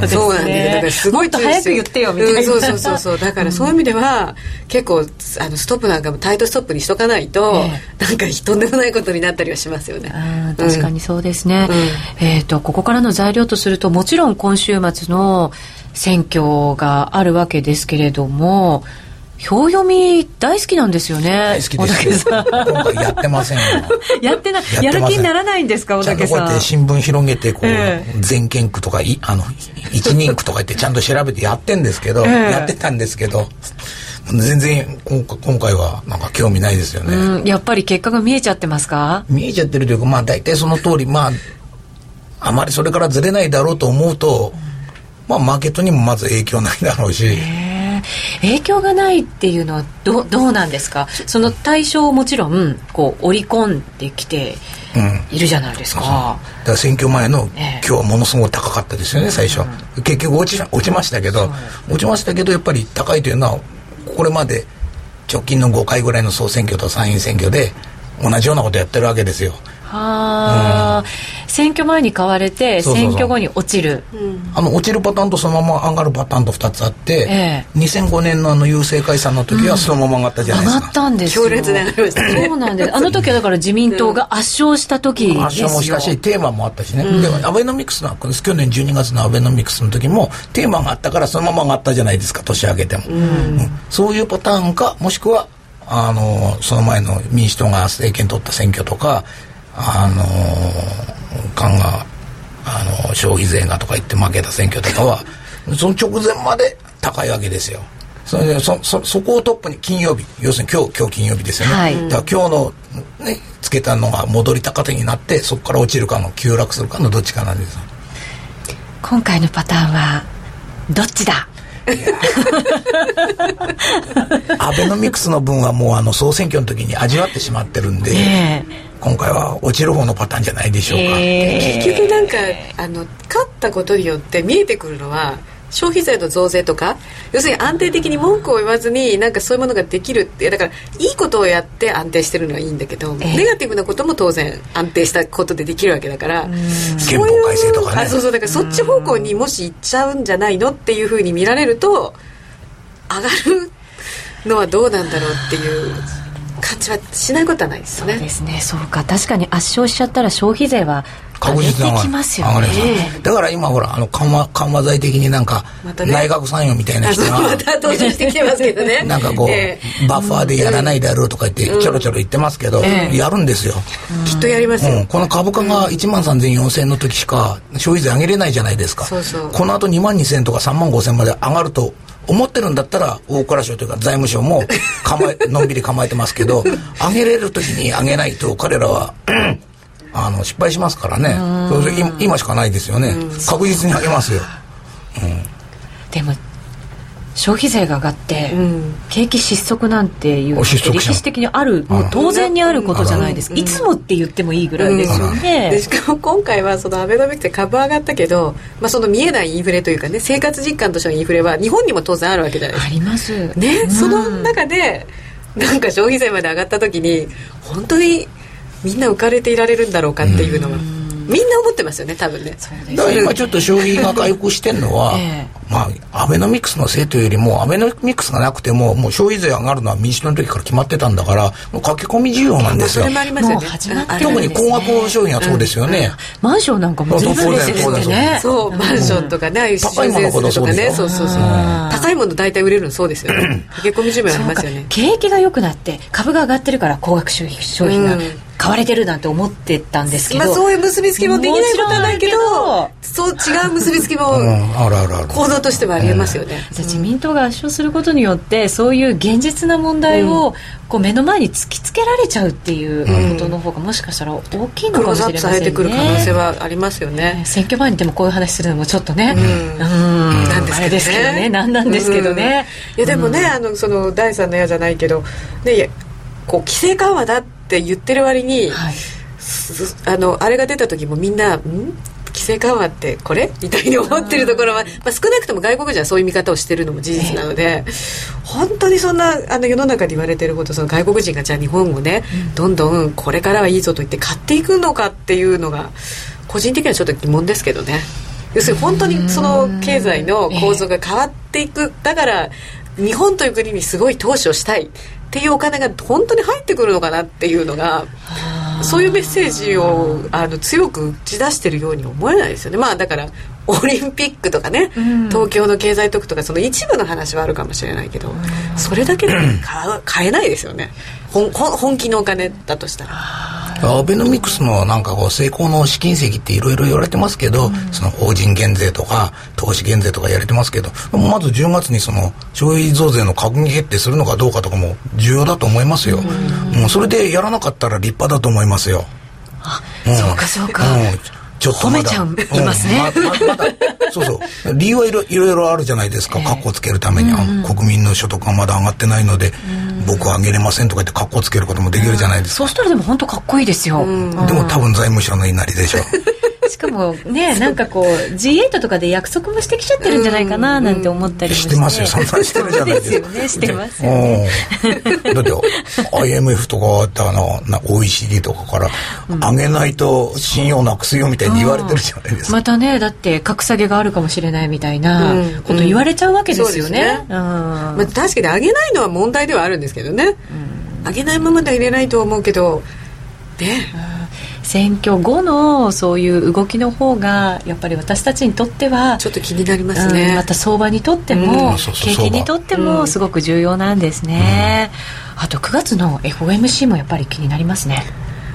[SPEAKER 2] そうなん。ですだからすごい
[SPEAKER 1] 早く言ってよみたいな、
[SPEAKER 2] そうそうそうそう。だからそういう意味では結構あのストップなんかもタイトストップにしとかないと、なんかとんでもないことになったりはしますよね。
[SPEAKER 1] 確かにそうですね、えっ、とここからの材料とするともちろん今週末の選挙があるわけですけれども表読み大好きなんですよね。
[SPEAKER 3] 大好きですよ。今回やってませんよ。
[SPEAKER 1] やってない、やる気にならないんですか、小竹さん。
[SPEAKER 3] こうやって新聞広げて、こう、えー、全県区とか、いあの、一人区とか言ってちゃんと調べてやってんですけど、えー、やってたんですけど、全然今回はなんか興味ないですよね、
[SPEAKER 1] うん、やっぱり結果が見えちゃってますか？
[SPEAKER 3] 見えちゃってるというかまあ大体その通りまああまりそれからずれないだろうと思うと、まあマーケットにもまず影響ないだろうし、
[SPEAKER 1] 影響がないっていうのはどどうなんですか？その対象をもちろんこう織り込んできているじゃないですか、うん、
[SPEAKER 3] だから選挙前の、今日はものすごく高かったですよね最初、うん、結局落ち落ちましたけど落ちましたけどやっぱり高いというのはこれまで直近の5回ぐらいの総選挙と参院選挙で同じようなことやってるわけですよ
[SPEAKER 1] はあ、うん、選挙前に買われて選挙後に落ちる。
[SPEAKER 3] あの落ちるパターンとそのまま上がるパターンと2つあって、ええ、2005年のあの郵政解散の時はそのまま上がったじゃないですか、
[SPEAKER 1] 上がったんです
[SPEAKER 2] 強烈で上がりました
[SPEAKER 1] ね。そうなんです。あの時はだから自民党が圧勝した時ですよ、圧
[SPEAKER 3] 勝もしたしテーマもあったしね、うん、でアベノミクスの去年12月のアベノミクスの時もテーマがあったからそのまま上がったじゃないですか年明けても、うん、うん、そういうパターンかもしくはあのその前の民主党が政権取った選挙とかあの官があの消費税がとか言って負けた選挙とかはその直前まで高いわけですよ。それでそそそこをトップに金曜日要するに今日今日金曜日ですよね、はい、だから今日のねつけたのが戻り高手になってそこから落ちるかの急落するかのどっちかなんです
[SPEAKER 1] 今回のパターンはどっちだ？[LAUGHS]
[SPEAKER 3] アベノミクスの分はもうあの総選挙の時に味わってしまってるんで、ね、今回は落ちる方のパターンじゃないでしょうか、
[SPEAKER 2] えー、結局なんかあの勝ったことによって見えてくるのは消費税の増税とか要するに安定的に文句を言わずになんかそういうものができるってだからいいことをやって安定してるのはいいんだけど、えー、ネガティブなことも当然安定したことでできるわけだから
[SPEAKER 3] 憲法改正とかね。
[SPEAKER 2] そうそうだからそっち方向にもし行っちゃうんじゃないのっていうふうに見られると上がるのはどうなんだろうっていう感じはしないことはないですよね。
[SPEAKER 1] そうですね。そうか。確かに圧勝しちゃったら消費税は確実に上がりますよね。
[SPEAKER 3] だから今ほらあの緩和緩和剤的になんか、内閣参与みたいな人が
[SPEAKER 2] また登場してきてますけどね。[LAUGHS]
[SPEAKER 3] なんかこう、えー、バッファーでやらないだろうとか言ってちょろちょろ言ってますけど、えー、やるんですよ、
[SPEAKER 2] きっとやりますよ、うん、
[SPEAKER 3] この株価が1万30004000円の時しか消費税上げれないじゃないですか。そうそう。この後2万2000円とか3万5000円まで上がると思ってるんだったら大蔵省というか財務省も構え [LAUGHS] のんびり構えてますけど上げれる時に上げないと彼らはあの失敗しますからね。それ今しかないですよね。確実に上げますよ、
[SPEAKER 1] うん、でも消費税が上がって、うん、景気失速なんていう歴史的にあるもう当然にあることじゃないです。か、いつもって言ってもいいぐらいですよね、
[SPEAKER 2] でしかも今回はそのアベノミクスで株上がったけど、まあ、その見えないインフレというかね生活実感としてのインフレは日本にも当然あるわけじゃないですか。
[SPEAKER 1] あります。
[SPEAKER 2] ね、うん、その中でなんか消費税まで上がった時に本当にみんな浮かれていられるんだろうかっていうのは、みんな思ってますよね多分ね。
[SPEAKER 3] だから今ちょっと消費が回復してるのは、えー、まあアベノミクスのせいというよりもアベノミクスがなくてももう消費税上がるのは民主党の時から決まってたんだからもう駆け込み需要なんですよ、
[SPEAKER 2] まあ、
[SPEAKER 3] 特に高額商品はそうですよね、
[SPEAKER 1] うん、マンションなんかも
[SPEAKER 2] 全
[SPEAKER 1] 然
[SPEAKER 2] ですよね。そうマンションとかね、うん、
[SPEAKER 3] 高いものほどそうです
[SPEAKER 2] ねそうそうそう。高いもの大体売れるのそうですよね。[CLEARS THROAT] 駆け込み需要ありますよね。
[SPEAKER 1] 景気が良くなって株が上がってるから高額商品が、買われてるなんて思ってたんですけど、
[SPEAKER 2] まあ、そういう結びつきもできないことはないけどそう違う結びつきも構造としてはありえますよね、
[SPEAKER 1] じゃあ自民党が圧勝することによってそういう現実な問題をこう目の前に突きつけられちゃうっていうことの方がもしかしたら大きいのかもしれませんね、
[SPEAKER 2] てくる可能性はありますよね。
[SPEAKER 1] 選挙前にでもこういう話するのもちょっとねうん。なんですけどね。なんなんですけどね、
[SPEAKER 2] いやでもね、あのその第三の矢じゃないけどねこう規制緩和だってって言ってる割に、はい、あのあれが出た時もみんな「ん？規制緩和ってこれ?」みたいに思ってるところは、まあ、少なくとも外国人はそういう見方をしてるのも事実なので、えー、本当にそんなあの世の中で言われてることその外国人がじゃあ日本をね、うん、どんどんこれからはいいぞと言って買っていくのかっていうのが個人的にはちょっと疑問ですけどね。要するに本当にその経済の構造が変わっていく、だから日本という国にすごい投資をしたいっていうお金が本当に入ってくるのかなっていうのがそういうメッセージをあの強く打ち出してるように思えないですよね。まあだからオリンピックとかね、うん、東京の経済特区とかその一部の話はあるかもしれないけど、うん、それだけで買えないですよね本本気のお金だとしたら。
[SPEAKER 3] アベノミクスのなんかこう成功の試金石っていろいろ言われてますけど、うん、その法人減税とか投資減税とかやれてますけどまず10月にその消費増税の閣議決定するのかどうかとかも重要だと思いますよ、うん、もうそれでやらなかったら立派だと思いますよ。
[SPEAKER 1] あ、うん、そうか。そうか、
[SPEAKER 3] ちょっと
[SPEAKER 1] 褒めちゃいますね、うん。まま
[SPEAKER 3] ま、そうそう。理由はいろいろあるじゃないですか、えー、カッコつけるために、うん国民の所得がまだ上がってないので、うん、僕は上げれませんとか言ってカッコつけることもできるじゃないですか、
[SPEAKER 1] そうしたらでも本当かっこいいですよ、で
[SPEAKER 3] も多分財務省の言いなりでしょう
[SPEAKER 1] しかもね [LAUGHS] なんかこう G8 とかで約束もしてきちゃってるんじゃないかななんて思ったりも
[SPEAKER 3] して、ますよ。そんなしてるじゃないですか
[SPEAKER 1] ね。してますよね。
[SPEAKER 3] だって IMF とかってあの OECD とかから上げないと信用なくすよみたいに言われてるじゃないですか、
[SPEAKER 1] またねだって格下げがあるかもしれないみたいなこと言われちゃうわけですよね,、
[SPEAKER 2] まあ、確かに上げないのは問題ではあるんですけどね、上げないままでは入れないと思うけどね、
[SPEAKER 1] 選挙後のそういう動きの方がやっぱり私たちにとっては
[SPEAKER 2] ちょっと気になりますね、
[SPEAKER 1] うん、また相場にとっても、うん、景気にとってもすごく重要なんですね、うん、あと9月の FOMC もやっぱり気になりますね。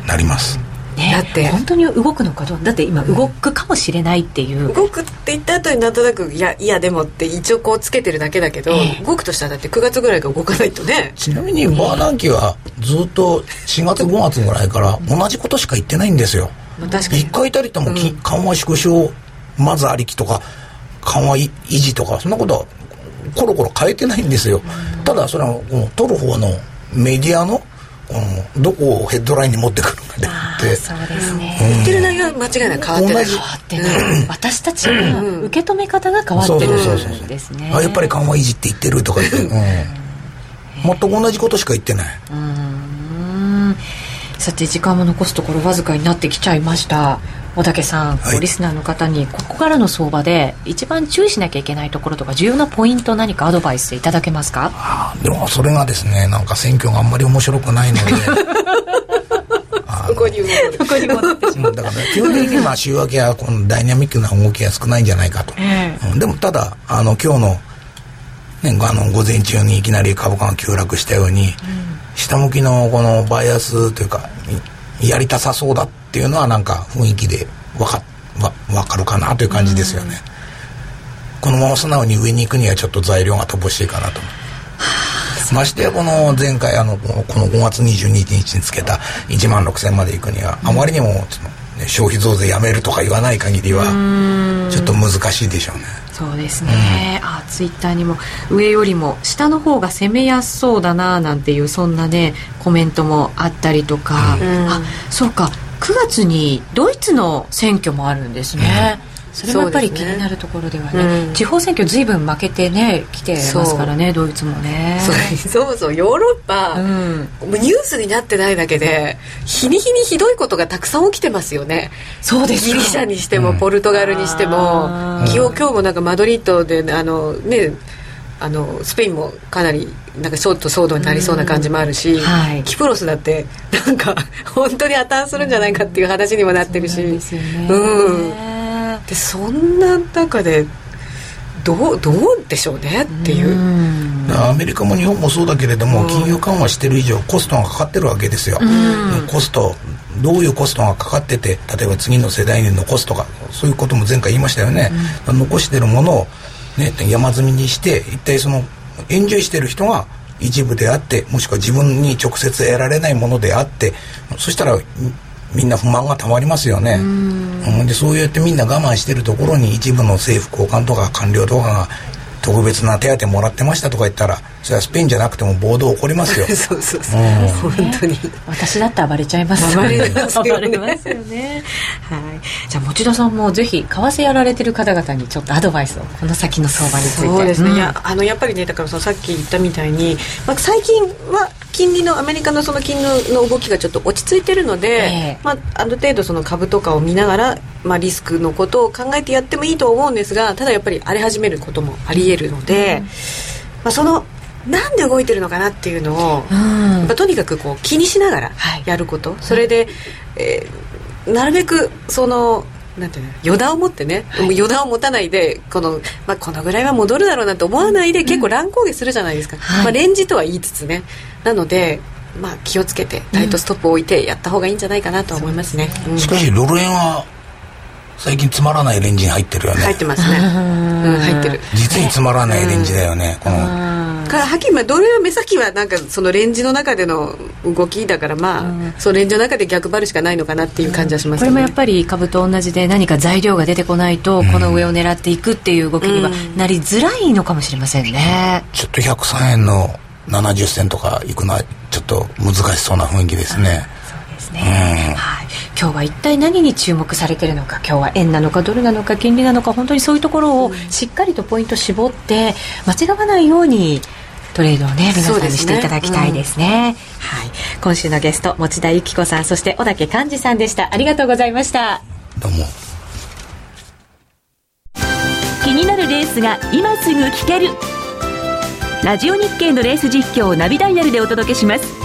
[SPEAKER 3] なります
[SPEAKER 1] ね、だって。本当に動くのかどう？だって今動くかもしれないっていう、
[SPEAKER 2] うん、動くって言った後になんとなくいやいやでもって一応こうつけてるだけだけど、えー、動くとしたらだって9月ぐらいから動かないとね。
[SPEAKER 3] ちなみにバーナンキはずっと4月5月ぐらいから同じことしか言ってないんですよ、まあ、確かに。1回たりとも、うん、緩和縮小まずありきとか緩和維持とかそんなことはコロコロ変えてないんですよ、うん、ただそれは取る方のメディアのうん、どこをヘッドラインに持ってくるかで
[SPEAKER 1] あってそうですね、
[SPEAKER 2] 言ってる内容は間違いない。変わってない。変
[SPEAKER 1] わってない、私たちの受け止め方が変わってるん。ですね。
[SPEAKER 3] あやっぱり緩和維持って言ってるとか言って、うん、全く同じことしか言ってない。うん
[SPEAKER 1] さて時間も残すところわずかになってきちゃいました。小竹さん、はい、リスナーの方にここからの相場で一番注意しなきゃいけないところとか重要なポイント何かアドバイスいただけますか？
[SPEAKER 3] あでもそれがですねなんか選挙があんまり面白くないので。[LAUGHS]
[SPEAKER 2] そこに戻
[SPEAKER 3] ってしまうだから、基本的にまあ週明けはこのダイナミックな動きが少ないんじゃないかと、えー、うん、でもただあの今日の,、ね、あの午前中にいきなり株価が急落したように、うん、下向きのこのバイアスというかやりたさそうだっていうのはなんか雰囲気で分かわ分かるかなという感じですよね、このまま素直に上に行くにはちょっと材料が乏しいかなと。ましてやこの前回あのこの5月22日につけた1万6000まで行くにはあまりにも消費増税やめるとか言わない限りはちょっと難しいでしょうね。
[SPEAKER 1] そうですね、うん、あツイッターにも上よりも下の方が攻めやすそうだななんていうそんなねコメントもあったりとか、うん、あそうか。9月にドイツの選挙もあるんですね、うんそれもやっぱり気になるところではね、ね。うん、地方選挙ずいぶん負けてね来てますからねドイツもね。
[SPEAKER 2] そう。そうヨーロッパ、うん、もうニュースになってないだけで日に日にひどいことがたくさん起きてますよね。
[SPEAKER 1] そうです
[SPEAKER 2] ギリシャにしても、ポルトガルにしても今日今日もなんかマドリッドであのねあのスペインもかなりなんかちょっと騒動になりそうな感じもあるし、はい、キプロスだってなんか本当に破綻するんじゃないかっていう話にもなってるし、う
[SPEAKER 1] ん
[SPEAKER 2] でそんな中でどうどうでしょうねっていう。
[SPEAKER 3] アメリカも日本もそうだけれども、金融緩和してる以上コストがかかってるわけですよ、コストどういうコストがかかってて例えば次の世代に残すとかそういうことも前回言いましたよね、うん、残してるものを、ね、山積みにして一体そのエンジョイしてる人が一部であってもしくは自分に直接得られないものであってそしたらみんな不満がたまりますよね。でそうやってみんな我慢してるところに一部の政府高官とか官僚とかが特別な手当もらってましたとか言ったらそれはスペインじゃなくても暴動起こりますよ。[LAUGHS]
[SPEAKER 2] そうそうそう、うん、本当に。
[SPEAKER 1] 私だって暴れちゃいます。
[SPEAKER 2] 暴れますよね。[LAUGHS]
[SPEAKER 1] よね。はい。じゃあ持田さんもぜひ為替やられてる方々にちょっとアドバイスを。この先の相場について。
[SPEAKER 2] そうですね、うん、いやあのやっぱりねだからさっき言ったみたいに、まあ、最近は金利のアメリカのその金利の動きがちょっと落ち着いてるので、えー、まあ、ある程度その株とかを見ながら、まあ、リスクのことを考えてやってもいいと思うんですがただやっぱり荒れ始めることもありえるので、うん、まあ、そのなんで動いてるのかなっていうのを、うん、とにかくこう気にしながらやること、はい、それで、えー、なるべくそのなんていうの？予断を持ってね、はい、予断を持たないでこの,、まあ、このぐらいは戻るだろうなと思わないで、結構乱高下するじゃないですか、はい、まあ、レンジとは言いつつね。なので、まあ、気をつけてタイトストップを置いてやった方がいいんじゃないかなと思いますね、
[SPEAKER 3] うん、しかしドル円は最近つまらないレンジに入ってるよね。
[SPEAKER 2] 入ってますね。うん入ってる。
[SPEAKER 3] 実につまらないレンジだよね、この
[SPEAKER 2] からはっきりドル円は目先はなんかそのレンジの中での動きだからまあ、そのレンジの中で逆張るしかないのかなっていう感じはします、
[SPEAKER 1] ね、これもやっぱり株と同じで何か材料が出てこないとこの上を狙っていくっていう動きにはなりづらいのかもしれませんね、
[SPEAKER 3] ちょっと103円の70銭とかいくのはちょっと難しそうな雰囲気ですね、
[SPEAKER 1] ですね、はい、今日は一体何に注目されているのか今日は円なのかドルなのか金利なのか本当にそういうところをしっかりとポイント絞って間違わないようにトレードをね皆さんにしていただきたいですね、ねうん、はい。今週のゲスト持田由紀子さんそして小竹寛治さんでした。ありがとうございました。
[SPEAKER 3] どうも。
[SPEAKER 4] 気になるレースが今すぐ聞ける。ラジオ日経のレース実況をナビダイヤルでお届けします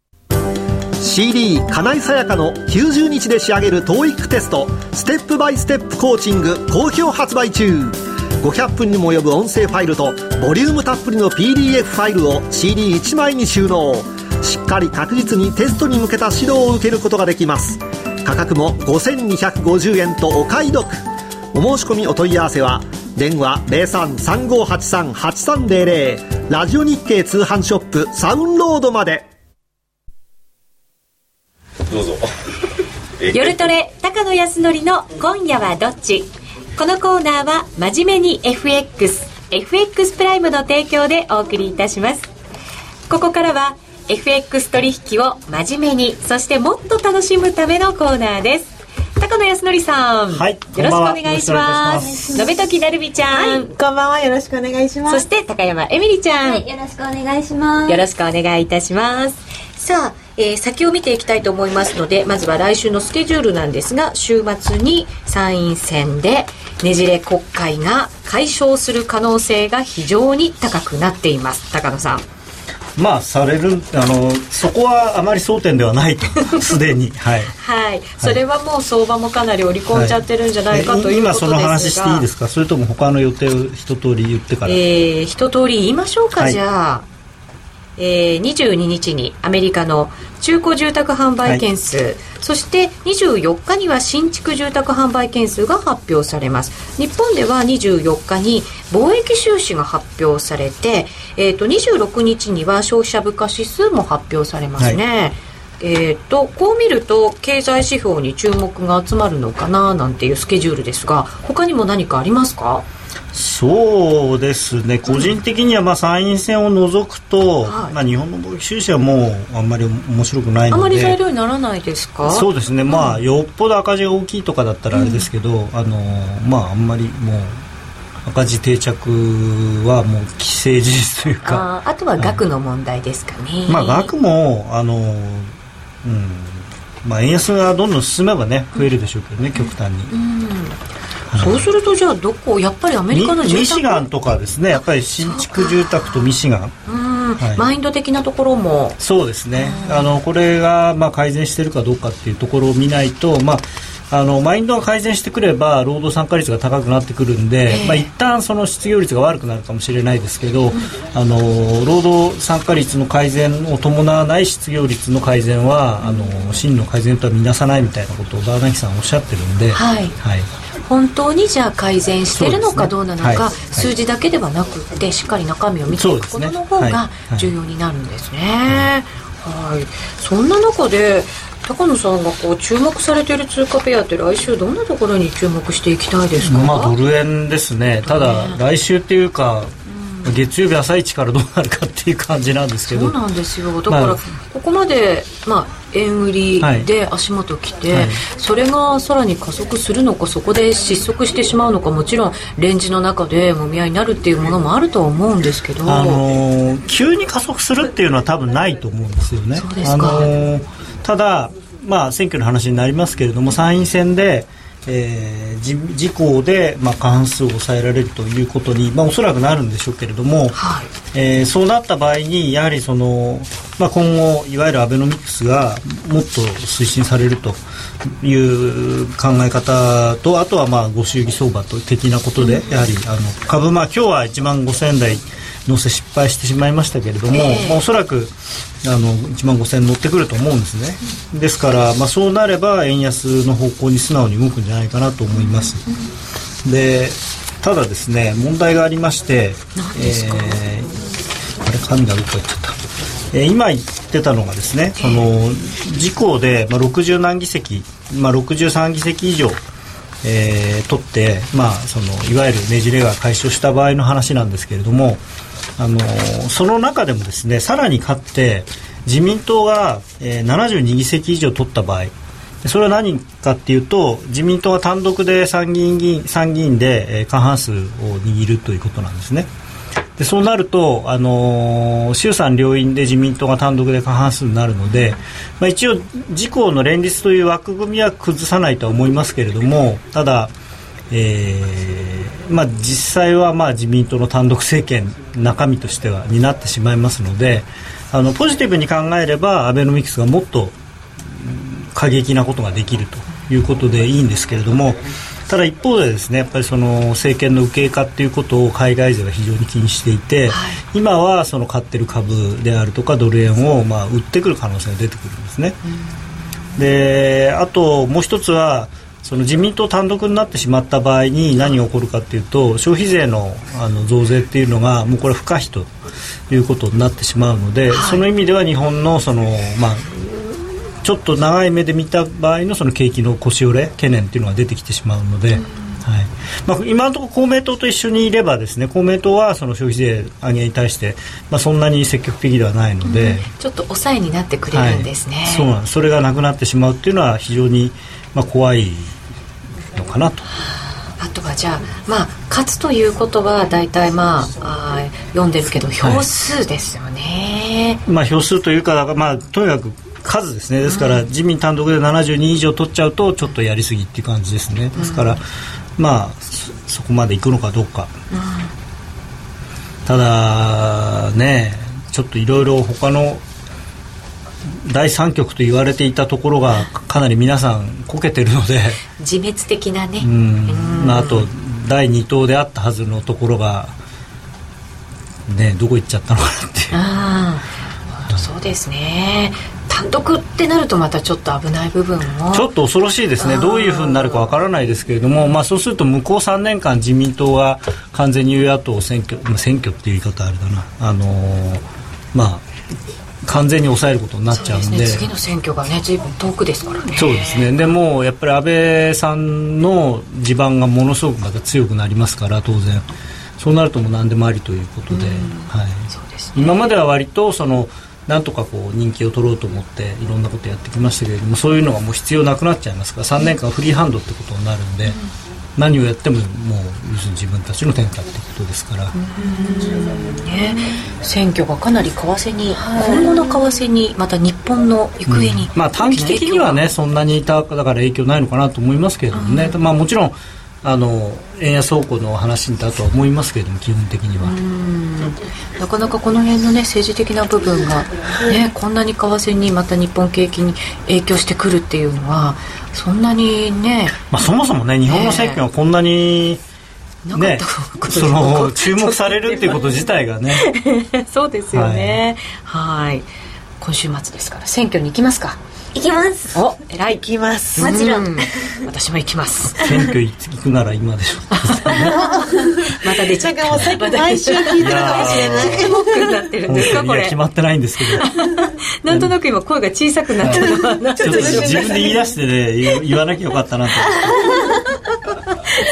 [SPEAKER 5] CD 金井さやかの90日で仕上げる TOEIC テストステップバイステップコーチング好評発売中。500分にも及ぶ音声ファイルとボリュームたっぷりの PDF ファイルを CD1 枚に収納。しっかり確実にテストに向けた指導を受けることができます。価格も5250円とお買い得。お申し込みお問い合わせは電話0335838300ラジオ日経通販ショップサウンロードまで。
[SPEAKER 6] どうぞ。[LAUGHS]
[SPEAKER 1] 夜トレ高野康則の今夜はどっち？このコーナーは真面目に FX FX プライムの提供でお送りいたします。ここからは FX 取引を真面目にそしてもっと楽しむためのコーナーです。高野康則さん、
[SPEAKER 7] はい、よ
[SPEAKER 1] ろしくお願いします。のべときなるみちゃん、はい、
[SPEAKER 7] こんばんは。よろしくお願いします。
[SPEAKER 1] そして高山えみりちゃん、
[SPEAKER 8] はい、よろしくお願いします。
[SPEAKER 1] よろしくお願いいたします。さあ、えー、先を見ていきたいと思いますのでまずは来週のスケジュールなんですが週末に参院選でねじれ国会が解消する可能性が非常に高くなっています。高野さん。
[SPEAKER 7] まあされるあのそこはあまり争点ではないと。[LAUGHS] すでに。
[SPEAKER 1] はい、はい、それはもう相場もかなり織り込んじゃってるんじゃないか、はい、と今その
[SPEAKER 7] 話していいですか？それとも他の予定を一通り言ってから。え
[SPEAKER 1] ー、一通り言いましょうか、はい、じゃあえー、22日にアメリカの中古住宅販売件数、はい、そして24日には新築住宅販売件数が発表されます。日本では24日に貿易収支が発表されて、えーと、26日には消費者物価指数も発表されますね、はい。えーと、こう見ると経済指標に注目が集まるのかななんていうスケジュールですが他にも何かありますか？
[SPEAKER 7] そうですね、個人的にはまあ参院選を除くと、はい、まあ、日本の貿易収支はもうあんまり面白くないので、
[SPEAKER 1] あまり材料にならないですか？
[SPEAKER 7] そうですね、まあ、よっぽど赤字が大きいとかだったらあれですけど、うん、あのまあ、あんまりもう。赤字定着はもう既成事実というか。
[SPEAKER 1] ああとは額の問題ですかね、
[SPEAKER 7] まあ額もあの、うん。まあ、円安がどんどん進めばね増えるでしょうけどね、極端に、うん
[SPEAKER 1] そうするとじゃあどこやっぱりアメリカの
[SPEAKER 7] ミシガンとかですね。やっぱり新築住宅とミシガン。
[SPEAKER 1] はい、マインド的なところも。
[SPEAKER 7] そうですね。あのこれがまあ改善しているかどうかっていうところを見ないとまああのマインドが改善してくれば労働参加率が高くなってくるんで、えー、まあ一旦その失業率が悪くなるかもしれないですけど、うん、あの労働参加率の改善を伴わない失業率の改善は、うん、あの真の改善とは見なさないみたいなことをバーナキさんおっしゃってるんで、
[SPEAKER 1] はい、はい本当にじゃあ改善してるのかどうなのか、ねはい、数字だけではなくてしっかり中身を見ていくことの方が重要になるんですね。はい、そんな中で高野さんがこう注目されている通貨ペアって来週どんなところに注目していきたいですか、
[SPEAKER 7] まあ、ドル円ですね。ただ来週っていうか月曜日朝一からどうなるかっていう感じなんですけど。
[SPEAKER 1] そうなんですよ。だから、まあ、ここまで、まあ、円売りで足元来て、はい。はい、それがさらに加速するのかそこで失速してしまうのかもちろんレンジの中でもみ合いになるっていうものもあるとは思うんですけど、
[SPEAKER 7] あのー、急に加速するっていうのは多分ないと思うんですよね。
[SPEAKER 1] そうですか、あのー、
[SPEAKER 7] ただ、まあ、選挙の話になりますけれども参院選でえー、自公で、まあ、過半数を抑えられるということに、まあ、おそらくなるんでしょうけれども、はい、えー、そうなった場合にやはりその、まあ、今後いわゆるアベノミクスがもっと推進されるという考え方とあとはまあご祝儀相場と的なことで、やはりあの株、まあ、今日は1万5000円台乗せ失敗してしまいましたけれども、えー、まあ、おそらくあの1万5000円乗ってくると思うんですね。ですから、まあ、そうなれば円安の方向に素直に動くんじゃないかなと思います。でただですね問題がありまして、
[SPEAKER 1] え
[SPEAKER 7] ー、あれ紙がどこか行っちゃった、えー、今言ってたのがですねその自公で、まあ、60何議席、まあ、63議席以上えー、取って、まあ、そのいわゆるねじれが解消した場合の話なんですけれども、あのその中でもですねさらに勝って自民党が、えー、72議席以上取った場合それは何かっていうと自民党が単独で参議院議員参議院で、えー、過半数を握るということなんですね。でそうなると、あのー、衆参両院で自民党が単独で過半数になるので、まあ、一応、自公の連立という枠組みは崩さないとは思いますけれどもただ、えーまあ、実際はまあ自民党の単独政権中身としてはになってしまいますのであのポジティブに考えればアベノミクスがもっと過激なことができるということでいいんですけれどもただ一方でですねやっぱりその政権の右傾化ということを海外勢は非常に気にしていて、はい、今はその買ってる株であるとかドル円をまあ売ってくる可能性が出てくるんですね。であともう一つはその自民党単独になってしまった場合に何が起こるかというと消費税のあの増税っていうのがもうこれ不可避ということになってしまうので、はい、その意味では日本のその、まあ、ちょっと長い目で見た場合のその景気の腰折れ懸念っていうのが出てきてしまうので。はい。まあ、今のところ公明党と一緒にいればですね公明党はその消費税上げに対して、まあ、そんなに積極的ではないので、うん、
[SPEAKER 1] ちょっと抑えになってくれるんですね、はい、
[SPEAKER 7] そうなんそれがなくなってしまうっていうのは非常に、まあ、怖いのかなと。
[SPEAKER 1] あとはじゃあ、まあ、勝つということは大体、まあ、あ読んでるけど票数ですよね、
[SPEAKER 7] はい、まあ、票数というか、まあ、とにかく数ですね。ですから、自民単独で72以上取っちゃうとちょっとやりすぎっていう感じですね。ですから、まあそこまでいくのかどうか、ただねちょっといろいろ他の第三局と言われていたところがかなり皆さんこけてるので。
[SPEAKER 1] 自滅的なね。
[SPEAKER 7] うん、まあ、あと第2党であったはずのところがねどこ行っちゃったのかなって。いうあ
[SPEAKER 1] あ。そうですね。単独ってなるとまたちょっと危ない部分も。
[SPEAKER 7] ちょっと恐ろしいですね。どういうふうになるかわからないですけれども、まあ、そうすると向こう3年間自民党が完全に与野党選挙、まあ、選挙っていう言い方あれだな。あのー、まあ完全に抑えることになっちゃうんで、ね、
[SPEAKER 1] 次の選挙がね随分遠くですからね。
[SPEAKER 7] そうですね。でもやっぱり安倍さんの地盤がものすごくまた強くなりますから当然。そうなるともう何でもありということで,、はい。そうです、ね、今までは割とそのなんとかこう人気を取ろうと思っていろんなことやってきましたけれどもそういうのがもう必要なくなっちゃいますから3年間フリーハンドってことになるんで、何をやってももう要するに自分たちの天下ってことですから、
[SPEAKER 1] ね、選挙がかなり為替に、はい、今後の為替にまた日本の行方に、うん、
[SPEAKER 7] まあ短期的にはねそんなにいただから影響ないのかなと思いますけれどもね、まあもちろんあの円安方向の話だとは思いますけれども基本的には。
[SPEAKER 1] なかなかこの辺のね政治的な部分が、ね、こんなに為替にまた日本景気に影響してくるっていうのはそんなにね、
[SPEAKER 7] まあ、そもそもね日本の政権はこんなに、ね、その注目されるっていうこと自体がね。[LAUGHS]
[SPEAKER 1] そうですよね。はい。今週末ですから選挙に行きますか
[SPEAKER 6] 行きます。
[SPEAKER 1] お偉い。
[SPEAKER 6] 行きます。
[SPEAKER 1] もちろん。私も行きます。[LAUGHS]
[SPEAKER 7] 選挙行くなら今でしょ。[LAUGHS]
[SPEAKER 1] また出ちゃった。
[SPEAKER 6] なんかもうさっき毎週聞いてるかもしれない。モックになってるんですかこれ。
[SPEAKER 7] 決まってないんですけど。[LAUGHS]
[SPEAKER 1] なんとなく今声が小さくなったのは
[SPEAKER 7] ちょっと自分で言い出してね言わなきゃよかったなと。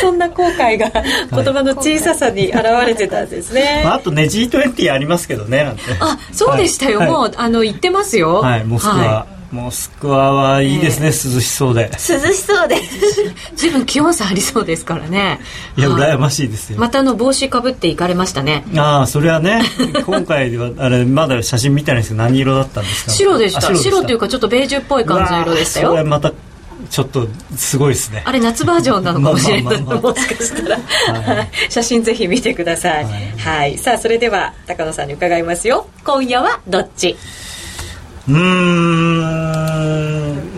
[SPEAKER 1] そんな後悔が言葉の小ささに現れてたんですね、
[SPEAKER 7] まあ、あとね G20 ありますけどねなんて。
[SPEAKER 1] あそうでしたよ、はい、もうあの言ってますよ。
[SPEAKER 7] はいモスクワ、はいモスクワはいいですね、え。ー、涼しそうで。涼
[SPEAKER 6] しそうで。[LAUGHS]
[SPEAKER 1] 随分気温差ありそうですからね。
[SPEAKER 7] いや羨ましいですよ。
[SPEAKER 1] またあの帽子かぶって行かれましたね。
[SPEAKER 7] ああそれはね [LAUGHS] 今回はあれまだ写真見てないですけど何色だったんですか？
[SPEAKER 1] 白でした。白というかちょっとベージュっぽい感じの色でしたよ。
[SPEAKER 7] それまたちょっとすごいですね。
[SPEAKER 1] あれ夏バージョンなのかもしれない、もしかしたら、はい、写真ぜひ見てください、はい、はい、さあそれでは高野さんに伺いますよ。今夜はどっち？
[SPEAKER 7] うん。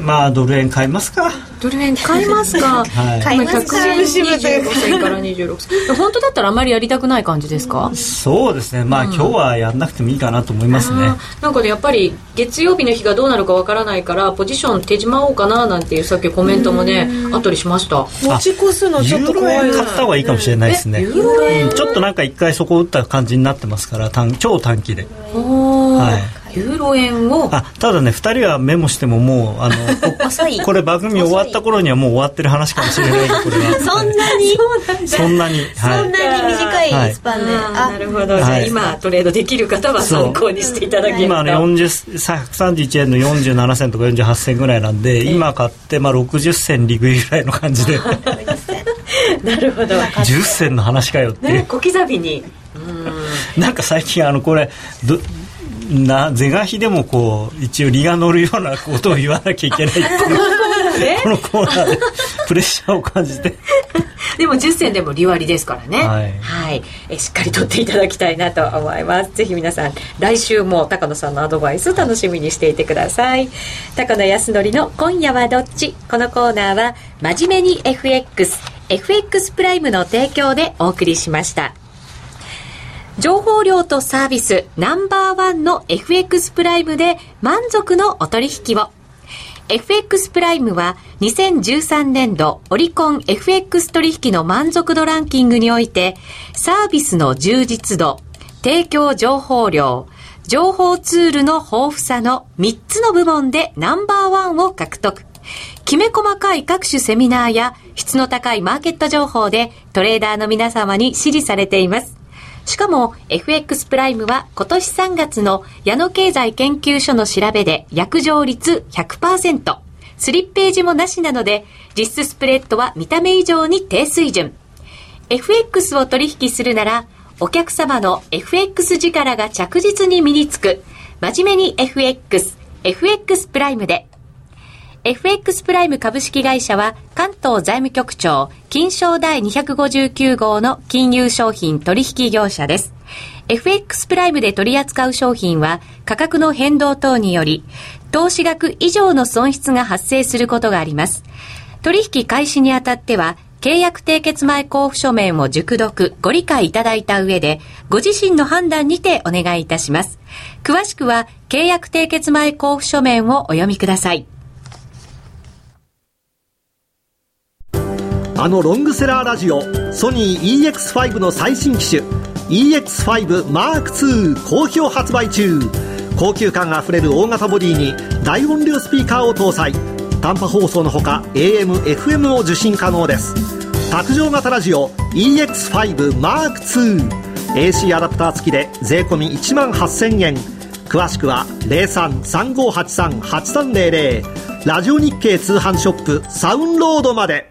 [SPEAKER 7] まあドル円買いますか。
[SPEAKER 1] ドル円買いますか、[LAUGHS] はい、買います。か125銭から26銭本当だったらあまりやりたくない感じですか？
[SPEAKER 7] そうですね。まあ、うん、今日はやんなくてもいいかなと思いますね。
[SPEAKER 1] なんかねやっぱり月曜日の日がどうなるかわからないからポジション手じまおうかななんていうさっきコメントもねあったりしました。
[SPEAKER 2] 持ち越すのちょっと怖い
[SPEAKER 7] 買った方がいいかもしれないですね、うん、ちょっとなんか一回そこ打った感じになってますから短超短期で。
[SPEAKER 1] はいユーロ円を。
[SPEAKER 7] あただね2人はメモしてももうあの [LAUGHS] これ番組終わった頃にはもう終わってる話かもしれないこれは。[LAUGHS]
[SPEAKER 6] そんなに？
[SPEAKER 7] そんなに、
[SPEAKER 6] はい、そんなに短いスパンで、
[SPEAKER 1] はい、なるほど、じゃあ今トレードできる方は参考にしていただけると。
[SPEAKER 7] 今の131円の47銭とか48銭ぐらいなんで今買ってまあ60銭利食いぐらいの感じで。[LAUGHS]
[SPEAKER 1] なるほど。
[SPEAKER 7] 10銭の話かよっていう、
[SPEAKER 1] ね、小刻みに。
[SPEAKER 7] なんか最近あのこれどな是が非でもこう一応利が乗るようなことを言わなきゃいけないっていう [LAUGHS] このコーナーでプレッシャーを感じて。[LAUGHS]
[SPEAKER 1] でも10銭でも利割りですからね。はい、はい、えしっかり取っていただきたいなと思います。ぜひ皆さん来週も高野さんのアドバイス楽しみにしていてください。高野康則の「今夜はどっち?」このコーナーは「真面目に FX」FX プライムの提供でお送りしました情報量とサービスナンバーワンの FX プライムで満足のお取引を。FX プライムは2013年度オリコン FX 取引の満足度ランキングにおいてサービスの充実度、提供情報量、情報ツールの豊富さの3つの部門でナンバーワンを獲得。きめ細かい各種セミナーや質の高いマーケット情報でトレーダーの皆様に支持されています。しかも FX プライムは今年3月の矢野経済研究所の調べで約定率100%。スリッページもなしなので、実質スプレッドは見た目以上に低水準。FX を取引するなら、お客様の FX 力が着実に身につく、真面目に FX、FX プライムで、FX プライム株式会社は関東財務局長金賞第259号の金融商品取引業者です。FX プライムで取り扱う商品は価格の変動等により投資額以上の損失が発生することがあります。取引開始にあたっては契約締結前交付書面を熟読、ご理解いただいた上で、ご自身の判断にてお願いいたします。詳しくは、契約締結前交付書面をお読みください。
[SPEAKER 5] あのロングセラーラジオソニー EX5 の最新機種 EX5M2 好評発売中。高級感あふれる大型ボディに大音量スピーカーを搭載。短波放送のほか AM、FM も受信可能です。卓上型ラジオ EX5M2 AC アダプター付きで税込1万8000円。詳しくは0335838300ラジオ日経通販ショップサウンロードまで。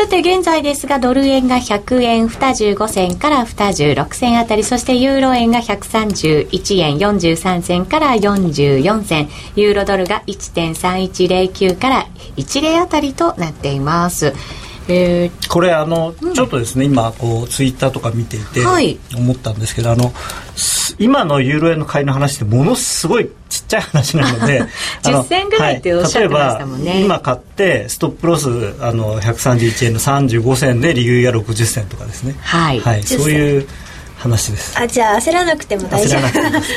[SPEAKER 1] さて現在ですがドル円が100円25銭から26銭あたりそしてユーロ円が131円43銭から44銭ユーロドルが1.3109から10あたりとなっています。
[SPEAKER 7] えー、これあの、うん、ちょっとですね今こうツイッターとか見ていて思ったんですけど、はい、あの今のユーロ円の買いの話ってものすごいちっちゃい話なので [LAUGHS]
[SPEAKER 1] 10銭ぐらいっておっしゃってましたもんね、
[SPEAKER 7] はい、今買ってストップロスあの131円の35銭で利食いが60銭とかですね。
[SPEAKER 1] はい、
[SPEAKER 7] はい、そういう話です。
[SPEAKER 6] あじゃあ焦らなくても大丈夫。
[SPEAKER 7] 焦らなくて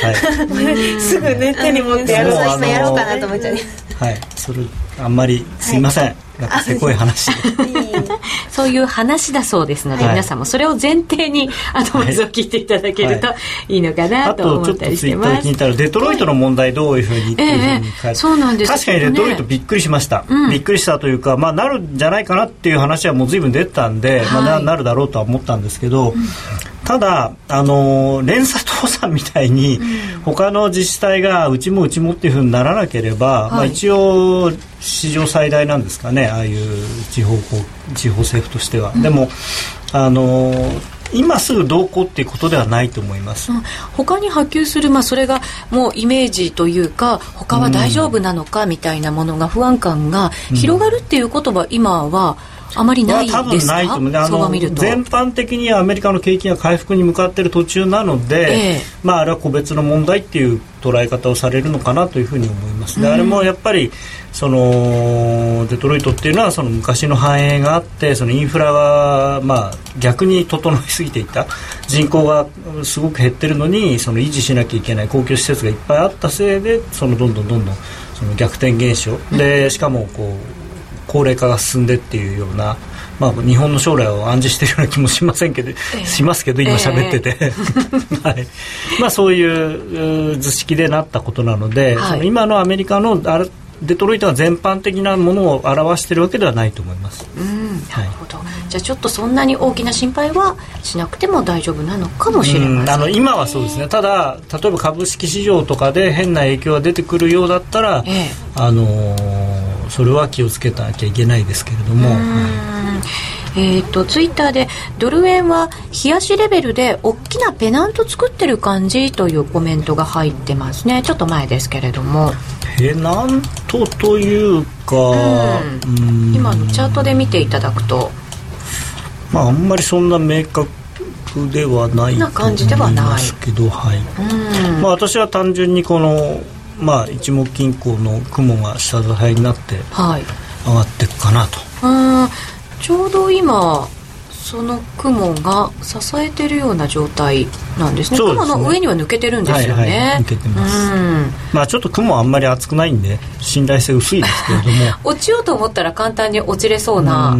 [SPEAKER 7] も、はい、[LAUGHS]
[SPEAKER 2] すぐね手に持ってやろう
[SPEAKER 6] 今やろうかなと思っちゃう。
[SPEAKER 7] はい。それあんまりすいません、はいなんかせこい話。[LAUGHS]
[SPEAKER 1] そういう話だそうですので、はい、皆さんもそれを前提にアドバイスを聞いていただけるとい。いのかなと思ったりしてます、はい、あとちょっとツイッター
[SPEAKER 7] 聞いたらデトロイトの問題どういうふうにっていうふうに書いて、そうなんです、確かにデトロイトびっくりしました、うん、びっくりしたというか、まあ、なるんじゃないかなっていう話はもう随分出てたんで、まあ、ななるだろうとは思ったんですけど、うんただ、あの連鎖倒産みたいに、他の自治体がうちもうちもっていうふうにならなければ、はい、まあ、一応史上最大なんですかねああいう地方地方政府としては。うん、でもあの今すぐどうこうっていうことではないと思います、うん、
[SPEAKER 1] 他に波及する、まあ、それがもうイメージというか他は大丈夫なのかみたいなものが不安感が広がるっていうことは今は、あまりないですか、まあ、多分ないと思う。あの
[SPEAKER 7] 全般的にアメリカの景気が回復に向かっている途中なので、えー、まあ、あれは個別の問題っていう捉え方をされるのかなというふうに思います。で、うん、あれもやっぱりそのデトロイトっていうのはその昔の繁栄があってそのインフラが、まあ、逆に整いすぎていた。人口がすごく減ってるのにその維持しなきゃいけない公共施設がいっぱいあったせいでそのどんどんどんどんその逆転現象。でしかもこう高齢化が進んでっていうような、まあ、日本の将来を暗示しているような気もしませんけど、えー、しますけど今喋ってて、えー、はい。まあ、そういう図式でなったことなので、はい、その今のアメリカのあデトロイトは全般的なものを表しているわけではないと思います。
[SPEAKER 1] うん。なるほど、はい、じゃあちょっとそんなに大きな心配はしなくても大丈夫なのかもしれません、ね、あの
[SPEAKER 7] 今はそうですね。ただ例えば株式市場とかで変な影響が出てくるようだったら、ええ、あのーそれは気をつけなきゃいけないですけれども。
[SPEAKER 1] えーと、ツイッターでドル円は冷やしレベルで大きなペナント作ってる感じというコメントが入ってますね。ちょっと前ですけれども。
[SPEAKER 7] ペナントというか、
[SPEAKER 1] うん、今のチャートで見ていただくと。
[SPEAKER 7] まああんまりそんな明確ではない
[SPEAKER 1] な感じではないです
[SPEAKER 7] けどはい、まあ、私は単純にこのまあ、一目金庫の雲が下支えになって上がっていくかなと、
[SPEAKER 1] はい、ちょうど今その雲が支えてるような状態なんですね。すね。雲の上には抜けてるんですよね、はいはい、
[SPEAKER 7] 抜けてます、まあちょっと雲あんまり厚くないんで信頼性薄いですけれども。[LAUGHS]
[SPEAKER 1] 落ちようと思ったら簡単に落ちれそうな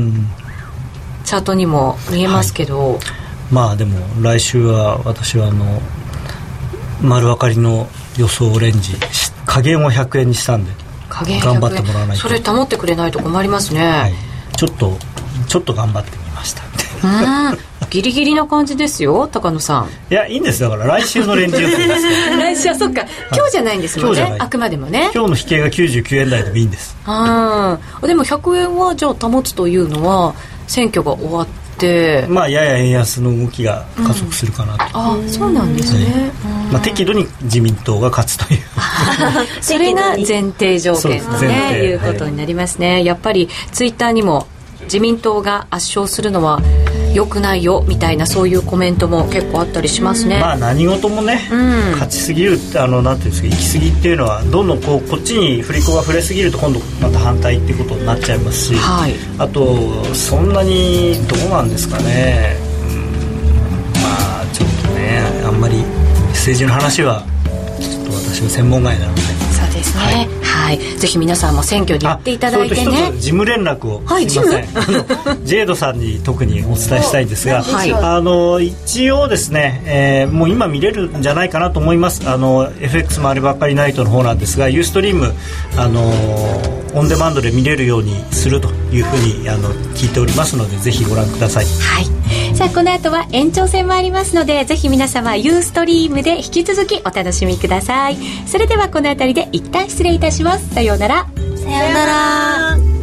[SPEAKER 1] チャートにも見えますけど、はい、
[SPEAKER 7] まあでも来週は私はあの丸分かりの予想をレンジ加減を100円にしたんで頑張ってもらわないと。
[SPEAKER 1] それ保ってくれないと困りますね、はい、
[SPEAKER 7] ちょっとちょっと頑張ってみました。
[SPEAKER 1] ギリギリな感じですよ高野さん。
[SPEAKER 7] いやいいんです。だから来週のレンジ予定です。[LAUGHS]
[SPEAKER 1] 来週はそっか。今日じゃないんですもんね。あくまでもね。
[SPEAKER 7] 今日の引けが99円台でもいいんです。
[SPEAKER 1] あでも100円はじゃあ保つというのは選挙が終わってって。
[SPEAKER 7] まあやや円安の動きが加速するかなと、
[SPEAKER 1] うん、あそうなんですね、
[SPEAKER 7] まあ、適度に自民党が勝つという。[LAUGHS]
[SPEAKER 1] それが前提条件とねいうことになりますね、はい、やっぱりツイッターにも自民党が圧勝するのは良くないよみたいなそういうコメントも結構あったりしますね、
[SPEAKER 7] まあ何事もね、うん、勝ちすぎるってあのなんていうんですか行き過ぎっていうのはどんどんこうこっちに振り子が触れすぎると今度また反対っていうことになっちゃいますし、はい、あとそんなにどうなんですかね、うん、まあちょっとねあんまり政治の話はちょっと私の専門外なので。
[SPEAKER 1] そうですね、はいはい、ぜひ皆さんも選挙に行っていただいてね。
[SPEAKER 7] 事務連絡を。はい事務？ジェイドさんに特にお伝えしたいんですが、[LAUGHS] はい、あの一応ですね、えー、もう今見れるんじゃないかなと思います。あの FX もあればっかりナイトの方なんですがユーストリームあのオンデマンドで見れるようにするというふうにあの聞いておりますのでぜひご覧ください。
[SPEAKER 1] はい [LAUGHS] さあこの後は延長戦もありますのでぜひ皆様ユーストリームで引き続きお楽しみください。それではこの辺りで一旦失礼いたします。さようなら。
[SPEAKER 6] さようなら。